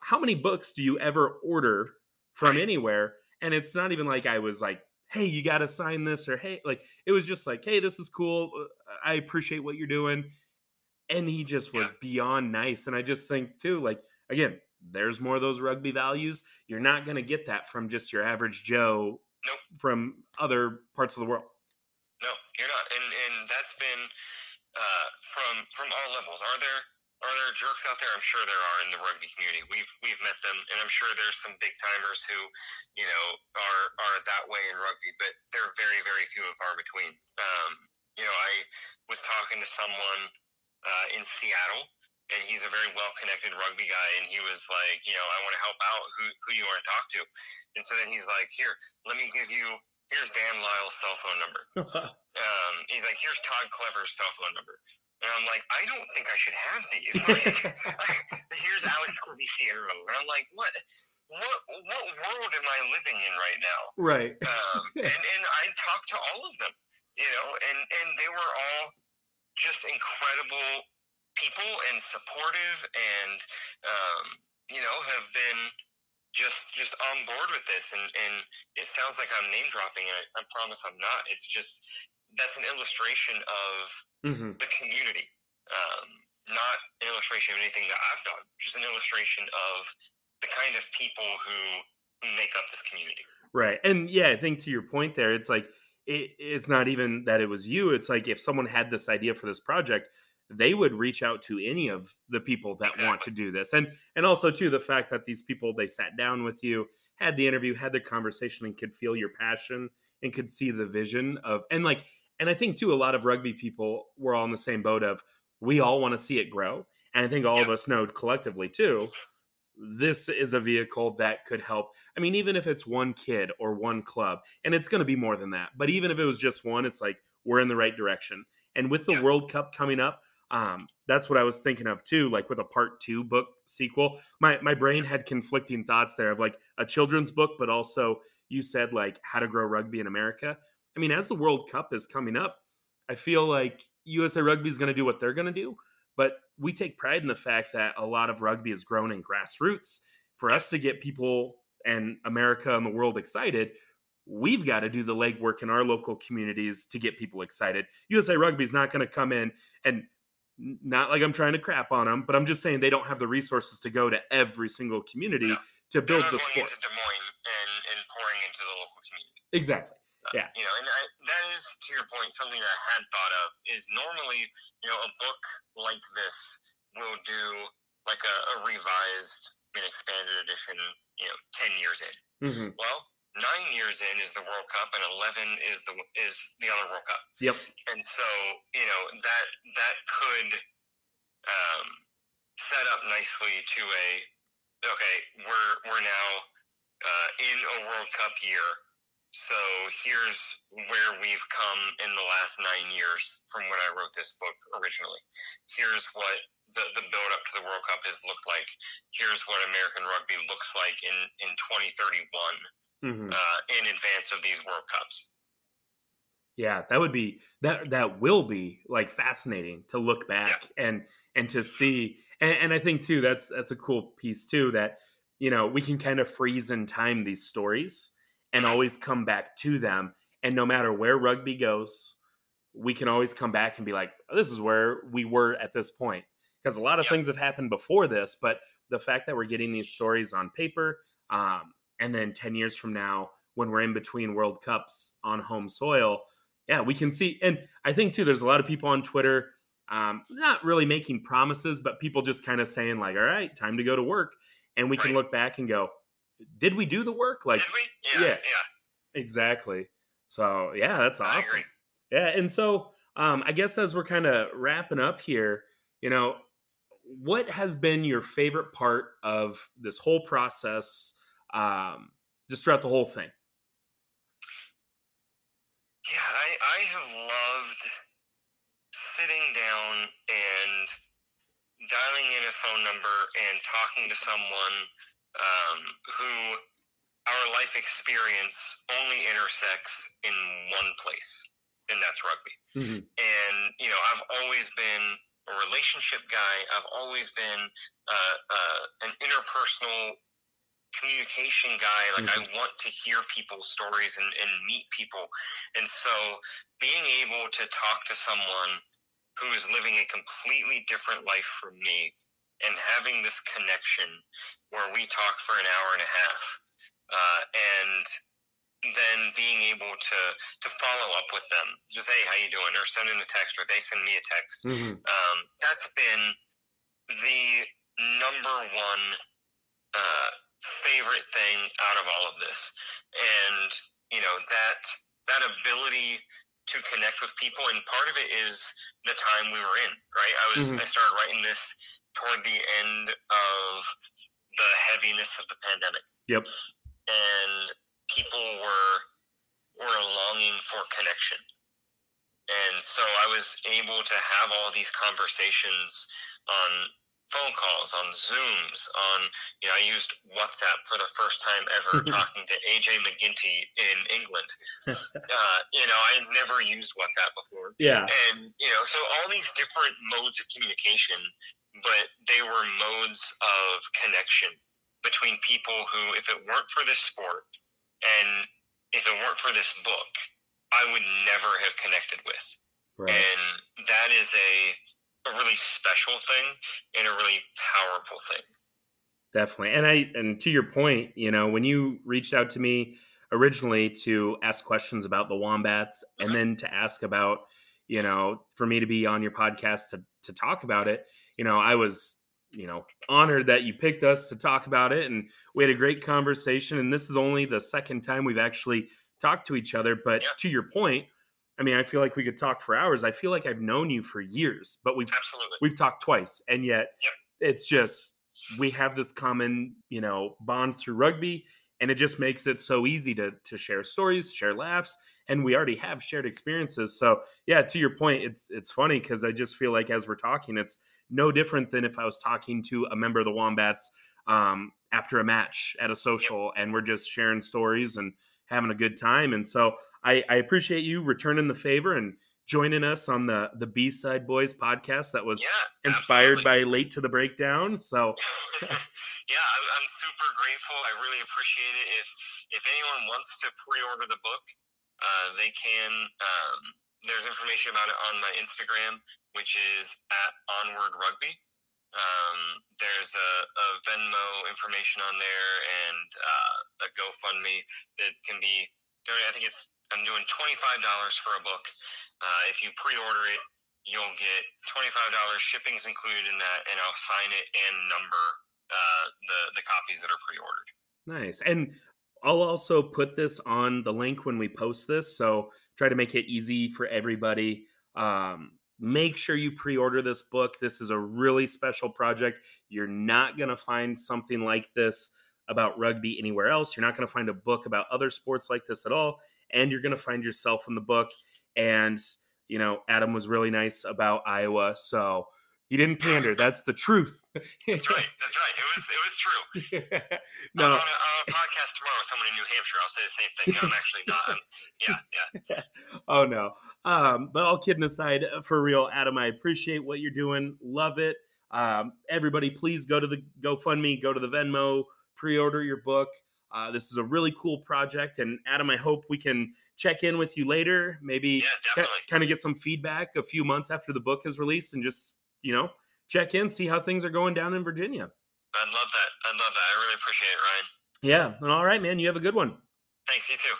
how many books do you ever order from anywhere? And it's not even like I was like, hey, you got to sign this, or hey, like it was just like, hey, this is cool. uh, I appreciate what you're doing. And he just was beyond nice. And I just think too, like, again, there's more of those rugby values. You're not going to get that from just your average Joe Nope. from other parts of the world. No, you're not, and and that's been uh, from from all levels. Are there are there jerks out there? I'm sure there are in the rugby community. We've we've met them, and I'm sure there's some big timers who, you know, are are that way in rugby, but they're very very few and far between. Um, you know, I was talking to someone uh, in Seattle. And he's a very well-connected rugby guy, and he was like, you know, I want to help out. Who who you want to talk to? And so then he's like, here, let me give you. Here's Dan Lyle's cell phone number um, he's like, here's Todd Clever's cell phone number. And I'm like, I don't think I should have these. Like, here's Alex Corbisiero. And I'm like, what? What what world am I living in right now? right. Um, and and I talked to all of them, you know, and and they were all just incredible people and supportive, and um, you know, have been just just on board with this. And and it sounds like I'm name dropping. I, I promise I'm not. It's just that's an illustration of hmm the community, um, not an illustration of anything that I've done. Just an illustration of the kind of people who make up this community. Right. And yeah, I think to your point there, it's like it, it's not even that it was you. It's like if someone had this idea for this project, they would reach out to any of the people that want to do this. And and also too the fact that these people they sat down with you, had the interview, had the conversation and could feel your passion and could see the vision of and like and I think too a lot of rugby people were all in the same boat of we all want to see it grow. And I think all of us know collectively too this is a vehicle that could help. I mean, even if it's one kid or one club, and it's going to be more than that, but even if it was just one, it's like we're in the right direction. And with the Yeah. World Cup coming up, um, that's what I was thinking of too, like with a part two book sequel. My my brain had conflicting thoughts there of like a children's book, but also you said like how to grow rugby in America. I mean, as the World Cup is coming up, I feel like USA Rugby is going to do what they're going to do, but we take pride in the fact that a lot of rugby is grown in grassroots. For us to get people and America and the world excited, we've got to do the legwork in our local communities to get people excited. USA Rugby is not going to come in and not like I'm trying to crap on them, but I'm just saying they don't have the resources to go to every single community No. to build the going sport. into Des Moines and, and pouring into the local community. Exactly. Uh, yeah. You know, and I, is to your point something that I had thought of is normally you know a book like this will do like a, a revised and expanded edition you know ten years in. hmm Well, nine years in is the World Cup, and eleven is the is the other World Cup. Yep. And so you know that that could um, set up nicely to a okay. We're we're now uh, in a World Cup year. So here's where we've come in the last nine years from when I wrote this book originally. Here's what the, the build up to the World Cup has looked like. Here's what American rugby looks like in, in 2031 mm-hmm. uh, in advance of these World Cups. Yeah, that would be that that will be like fascinating to look back yeah. and and to see and, and I think too that's that's a cool piece too that you know we can kind of freeze in time these stories and always come back to them. And no matter where rugby goes we can always come back and be like oh, this is where we were at this point. Because a lot of yeah. things have happened before this but the fact that we're getting these stories on paper um, and then 10 years from now when we're in between world cups on home soil yeah we can see and i think too there's a lot of people on twitter um, not really making promises but people just kind of saying like all right time to go to work. And we can look back and go did we do the work? Like yeah, yeah, yeah. Exactly. So yeah that's awesome. Yeah and so um, i guess as we're kind of wrapping up here you know what has been your favorite part of this whole process um, just throughout the whole thing? Yeah, I, I have loved sitting down and dialing in a phone number and talking to someone um, who our life experience only intersects in one place, and that's rugby. Mm-hmm. And, you know, I've always been a relationship guy, I've always been uh, uh, an interpersonal communication guy. Like mm-hmm. I want to hear people's stories and, and meet people. And so being able to talk to someone who is living a completely different life from me and having this connection where we talk for an hour and a half uh, and then being able to to follow up with them just hey how you doing or send in a text or they send me a text mm-hmm. um, that's been the number one uh, favorite thing out of all of this. And, you know, that that ability to connect with people and part of it is the time we were in, right? I was mm-hmm. I started writing this toward the end of the heaviness of the pandemic. Yep. And people were were longing for connection. And so I was able to have all these conversations on phone calls, on Zooms, on you know, I used WhatsApp for the first time ever talking to AJ MacGinty in England. Uh, you know, I had never used WhatsApp before. Yeah. And you know, so all these different modes of communication, but they were modes of connection between people who, if it weren't for this sport and if it weren't for this book, I would never have connected with. Right. And that is a a really special thing and a really powerful thing. Definitely. And I and to your point, you know, when you reached out to me originally to ask questions about the wombats and mm-hmm. then to ask about, you know, for me to be on your podcast to to talk about it, you know, I was you know honored that you picked us to talk about it and we had a great conversation and this is only the second time we've actually talked to each other but yeah. to your point I mean, I feel like we could talk for hours. I feel like I've known you for years, but we've Absolutely. we've talked twice, and yet yep. it's just we have this common, you know, bond through rugby, and it just makes it so easy to to share stories, share laughs, and we already have shared experiences. So, yeah, to your point, it's it's funny because I just feel like as we're talking, it's no different than if I was talking to a member of the Wombats um, after a match at a social, and we're just sharing stories and having a good time. And so I, I appreciate you returning the favor and joining us on the the B-Side Bois podcast that was yeah, inspired by Late to the Breakdown. So yeah, I'm, I'm, super grateful. I really appreciate it. If if anyone wants to pre-order the book, uh, they can. Um, there's information about it on my Instagram, which is at Onward Rugby. Um, there's a, a, Venmo information on there and uh, a GoFundMe that can be. I think it's. I'm doing twenty five dollars for a book. Uh, if you pre-order it, you'll get twenty five dollars. Shipping's included in that, and I'll sign it and number uh, the the copies that are pre-ordered. Nice. And I'll also put this on the link when we post this. So try to make it easy for everybody. Um, make sure you pre-order this book this is a really special project you're not going to find something like this about rugby anywhere else you're not going to find a book about other sports like this at all and you're going to find yourself in the book and you know adam was really nice about iowa so he didn't pander. That's the truth. That's right. That's right. It was it was true. No I'm on, a, on a podcast tomorrow with someone in new hampshire. I'll say the same thing. I'm actually not I'm, yeah yeah. Oh no. Um, but all kidding aside uh, for real adam i appreciate what you're doing. Love it. Um, everybody please go to the gofundme go to the venmo pre-order your book. Uh, this is a really cool project, and Adam, I hope we can check in with you later. Maybe yeah, kind of get some feedback a few months after the book is released, and just you know check in, see how things are going down in Virginia. I'd love that. I'd love that. I really appreciate it, Ryan. Yeah. All right, man. You have a good one. Thanks. You too.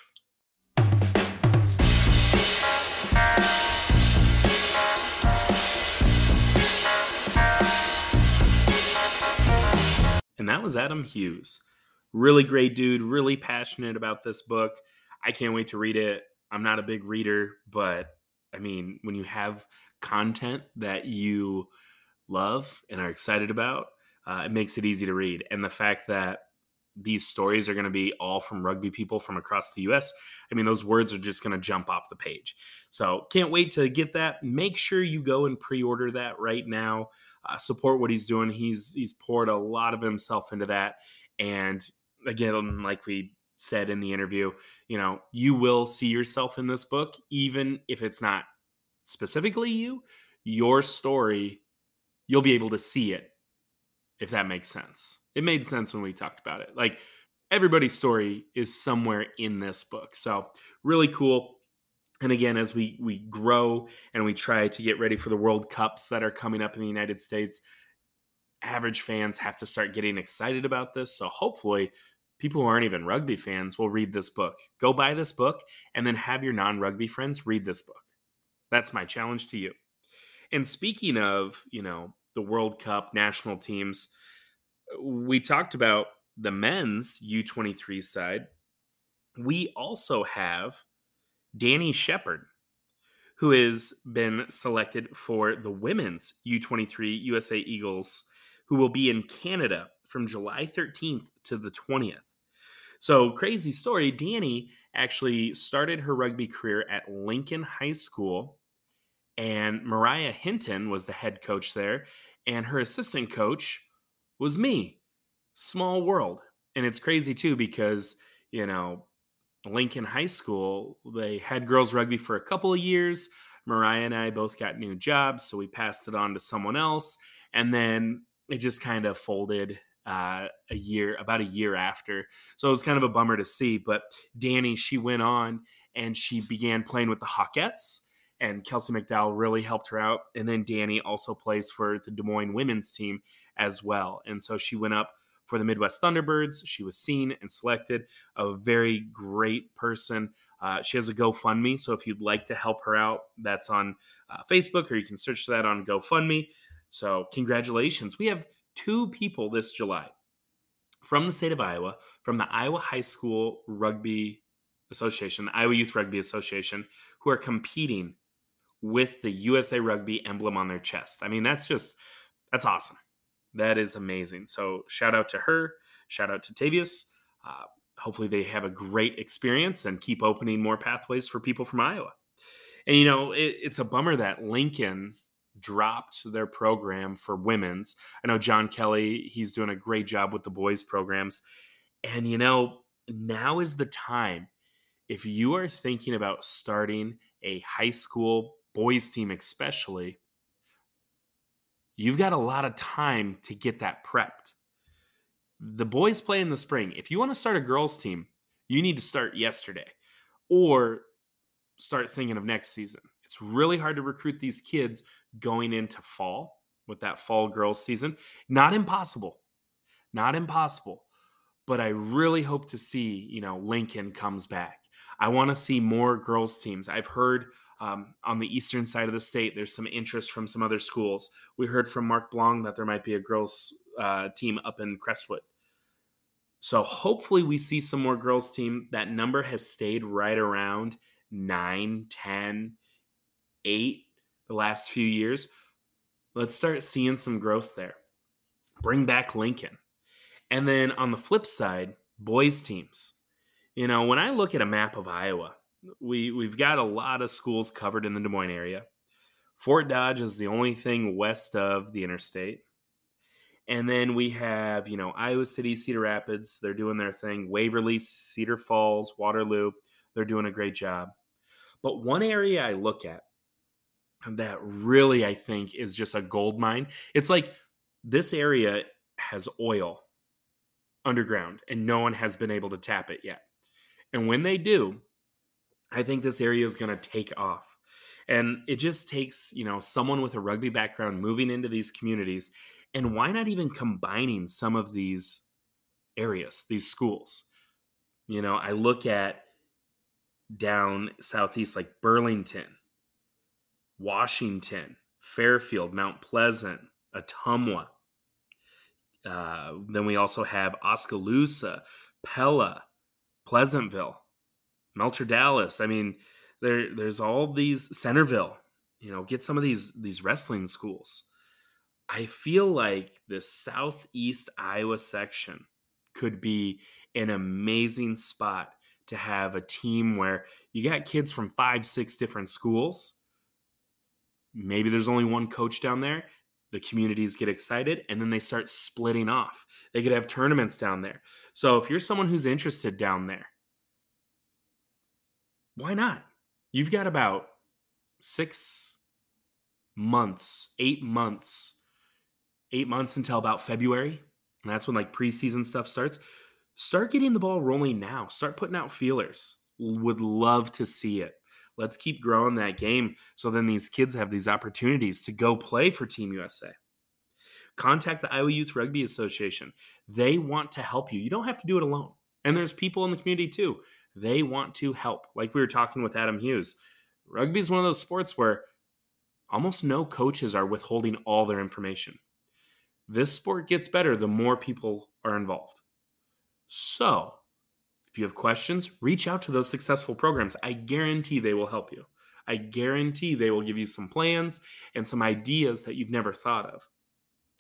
And that was Adam Hughes. Really great dude, really passionate about this book. I can't wait to read it. I'm not a big reader, but I mean, when you have content that you love and are excited about, uh, it makes it easy to read. And the fact that these stories are going to be all from rugby people from across the US. I mean, those words are just going to jump off the page. So, can't wait to get that. Make sure you go and pre-order that right now. Uh, support what he's doing. He's he's poured a lot of himself into that. And again, like we said in the interview, you know, you will see yourself in this book, even if it's not specifically you. Your story, you'll be able to see it if that makes sense. It made sense when we talked about it. Like everybody's story is somewhere in this book. So, really cool. And again, as we we grow and we try to get ready for the World Cups that are coming up in the United States, average fans have to start getting excited about this. So hopefully, people who aren't even rugby fans will read this book. Go buy this book and then have your non-rugby friends read this book. That's my challenge to you. And speaking of, you know, the World Cup national teams, we talked about the men's U23 side. We also have Danny Shepard, who has been selected for the women's U23 USA Eagles, who will be in Canada from July 13th to the 20th. So, crazy story Danny actually started her rugby career at Lincoln High School and Mariah Hinton was the head coach there, and her assistant coach was me. Small world. And it's crazy too because, you know, Lincoln High School, they had girls rugby for a couple of years. Mariah and I both got new jobs, so we passed it on to someone else. And then it just kind of folded uh, a year, about a year after. So it was kind of a bummer to see. But Danny, she went on and she began playing with the Hawkettes and Kelsey McDowell really helped her out. And then Danny also plays for the Des Moines women's team as well. And so she went up for the Midwest Thunderbirds. She was seen and selected. A very great person. Uh, she has a GoFundMe. So if you'd like to help her out, that's on uh, Facebook or you can search that on GoFundMe. So congratulations. We have two people this July from the state of Iowa, from the Iowa High School Rugby Association, the Iowa Youth Rugby Association, who are competing with the USA Rugby emblem on their chest. I mean, that's just that's awesome. That is amazing. So shout out to her. Shout out to Tavius. Uh, hopefully they have a great experience and keep opening more pathways for people from Iowa. And you know, it, it's a bummer that Lincoln dropped their program for women's. I know John Kelly, he's doing a great job with the boys programs. And you know, now is the time if you are thinking about starting a high school boys team especially, you've got a lot of time to get that prepped. The boys play in the spring. If you want to start a girls team, you need to start yesterday or start thinking of next season. It's really hard to recruit these kids going into fall with that fall girls season. Not impossible. Not impossible. But I really hope to see, you know, Lincoln comes back. I want to see more girls teams. I've heard um, on the eastern side of the state, there's some interest from some other schools. We heard from Mark Blong that there might be a girls uh, team up in Crestwood. So hopefully we see some more girls team. That number has stayed right around 9, 10, 8 the last few years. Let's start seeing some growth there. Bring back Lincoln. And then on the flip side, boys teams. You know, when I look at a map of Iowa, we we've got a lot of schools covered in the Des Moines area. Fort Dodge is the only thing west of the interstate. And then we have, you know, Iowa City, Cedar Rapids, they're doing their thing. Waverly, Cedar Falls, Waterloo, they're doing a great job. But one area I look at that really I think is just a gold mine. It's like this area has oil underground and no one has been able to tap it yet. And when they do, I think this area is going to take off. And it just takes, you know, someone with a rugby background moving into these communities. And why not even combining some of these areas, these schools? You know, I look at down southeast like Burlington, Washington, Fairfield, Mount Pleasant, Ottumwa. Uh, then we also have Oskaloosa, Pella, Pleasantville, Melcher Dallas. I mean, there there's all these Centerville. You know, get some of these these wrestling schools. I feel like the southeast Iowa section could be an amazing spot to have a team where you got kids from five, six different schools. Maybe there's only one coach down there. The communities get excited and then they start splitting off. They could have tournaments down there. So if you're someone who's interested down there, why not? You've got about six months, eight months, eight months until about February. And that's when like preseason stuff starts. Start getting the ball rolling now. Start putting out feelers. Would love to see it. Let's keep growing that game so then these kids have these opportunities to go play for Team USA. Contact the Iowa Youth Rugby Association. They want to help you. You don't have to do it alone. And there's people in the community too. They want to help. Like we were talking with Adam Hughes. Rugby is one of those sports where almost no coaches are withholding all their information. This sport gets better the more people are involved. So, if you have questions, reach out to those successful programs. I guarantee they will help you. I guarantee they will give you some plans and some ideas that you've never thought of.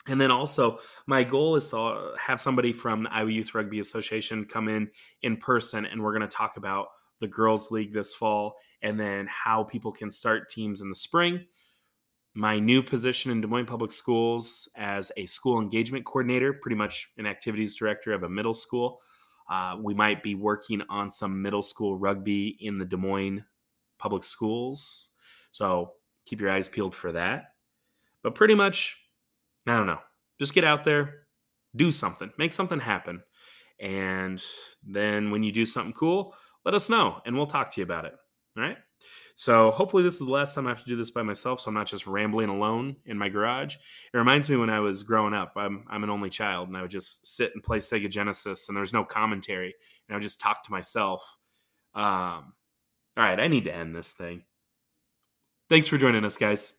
And then also, my goal is to uh, have somebody from the Iowa Youth Rugby Association come in in person, and we're going to talk about the girls' league this fall and then how people can start teams in the spring. My new position in Des Moines Public Schools as a school engagement coordinator, pretty much an activities director of a middle school. Uh, we might be working on some middle school rugby in the Des Moines Public Schools. So keep your eyes peeled for that. But pretty much, I don't know. Just get out there, do something, make something happen. And then when you do something cool, let us know and we'll talk to you about it. All right. So hopefully this is the last time I have to do this by myself, so I'm not just rambling alone in my garage. It reminds me when I was growing up. I'm I'm an only child, and I would just sit and play Sega Genesis, and there's no commentary, and I would just talk to myself. Um, all right, I need to end this thing. Thanks for joining us, guys.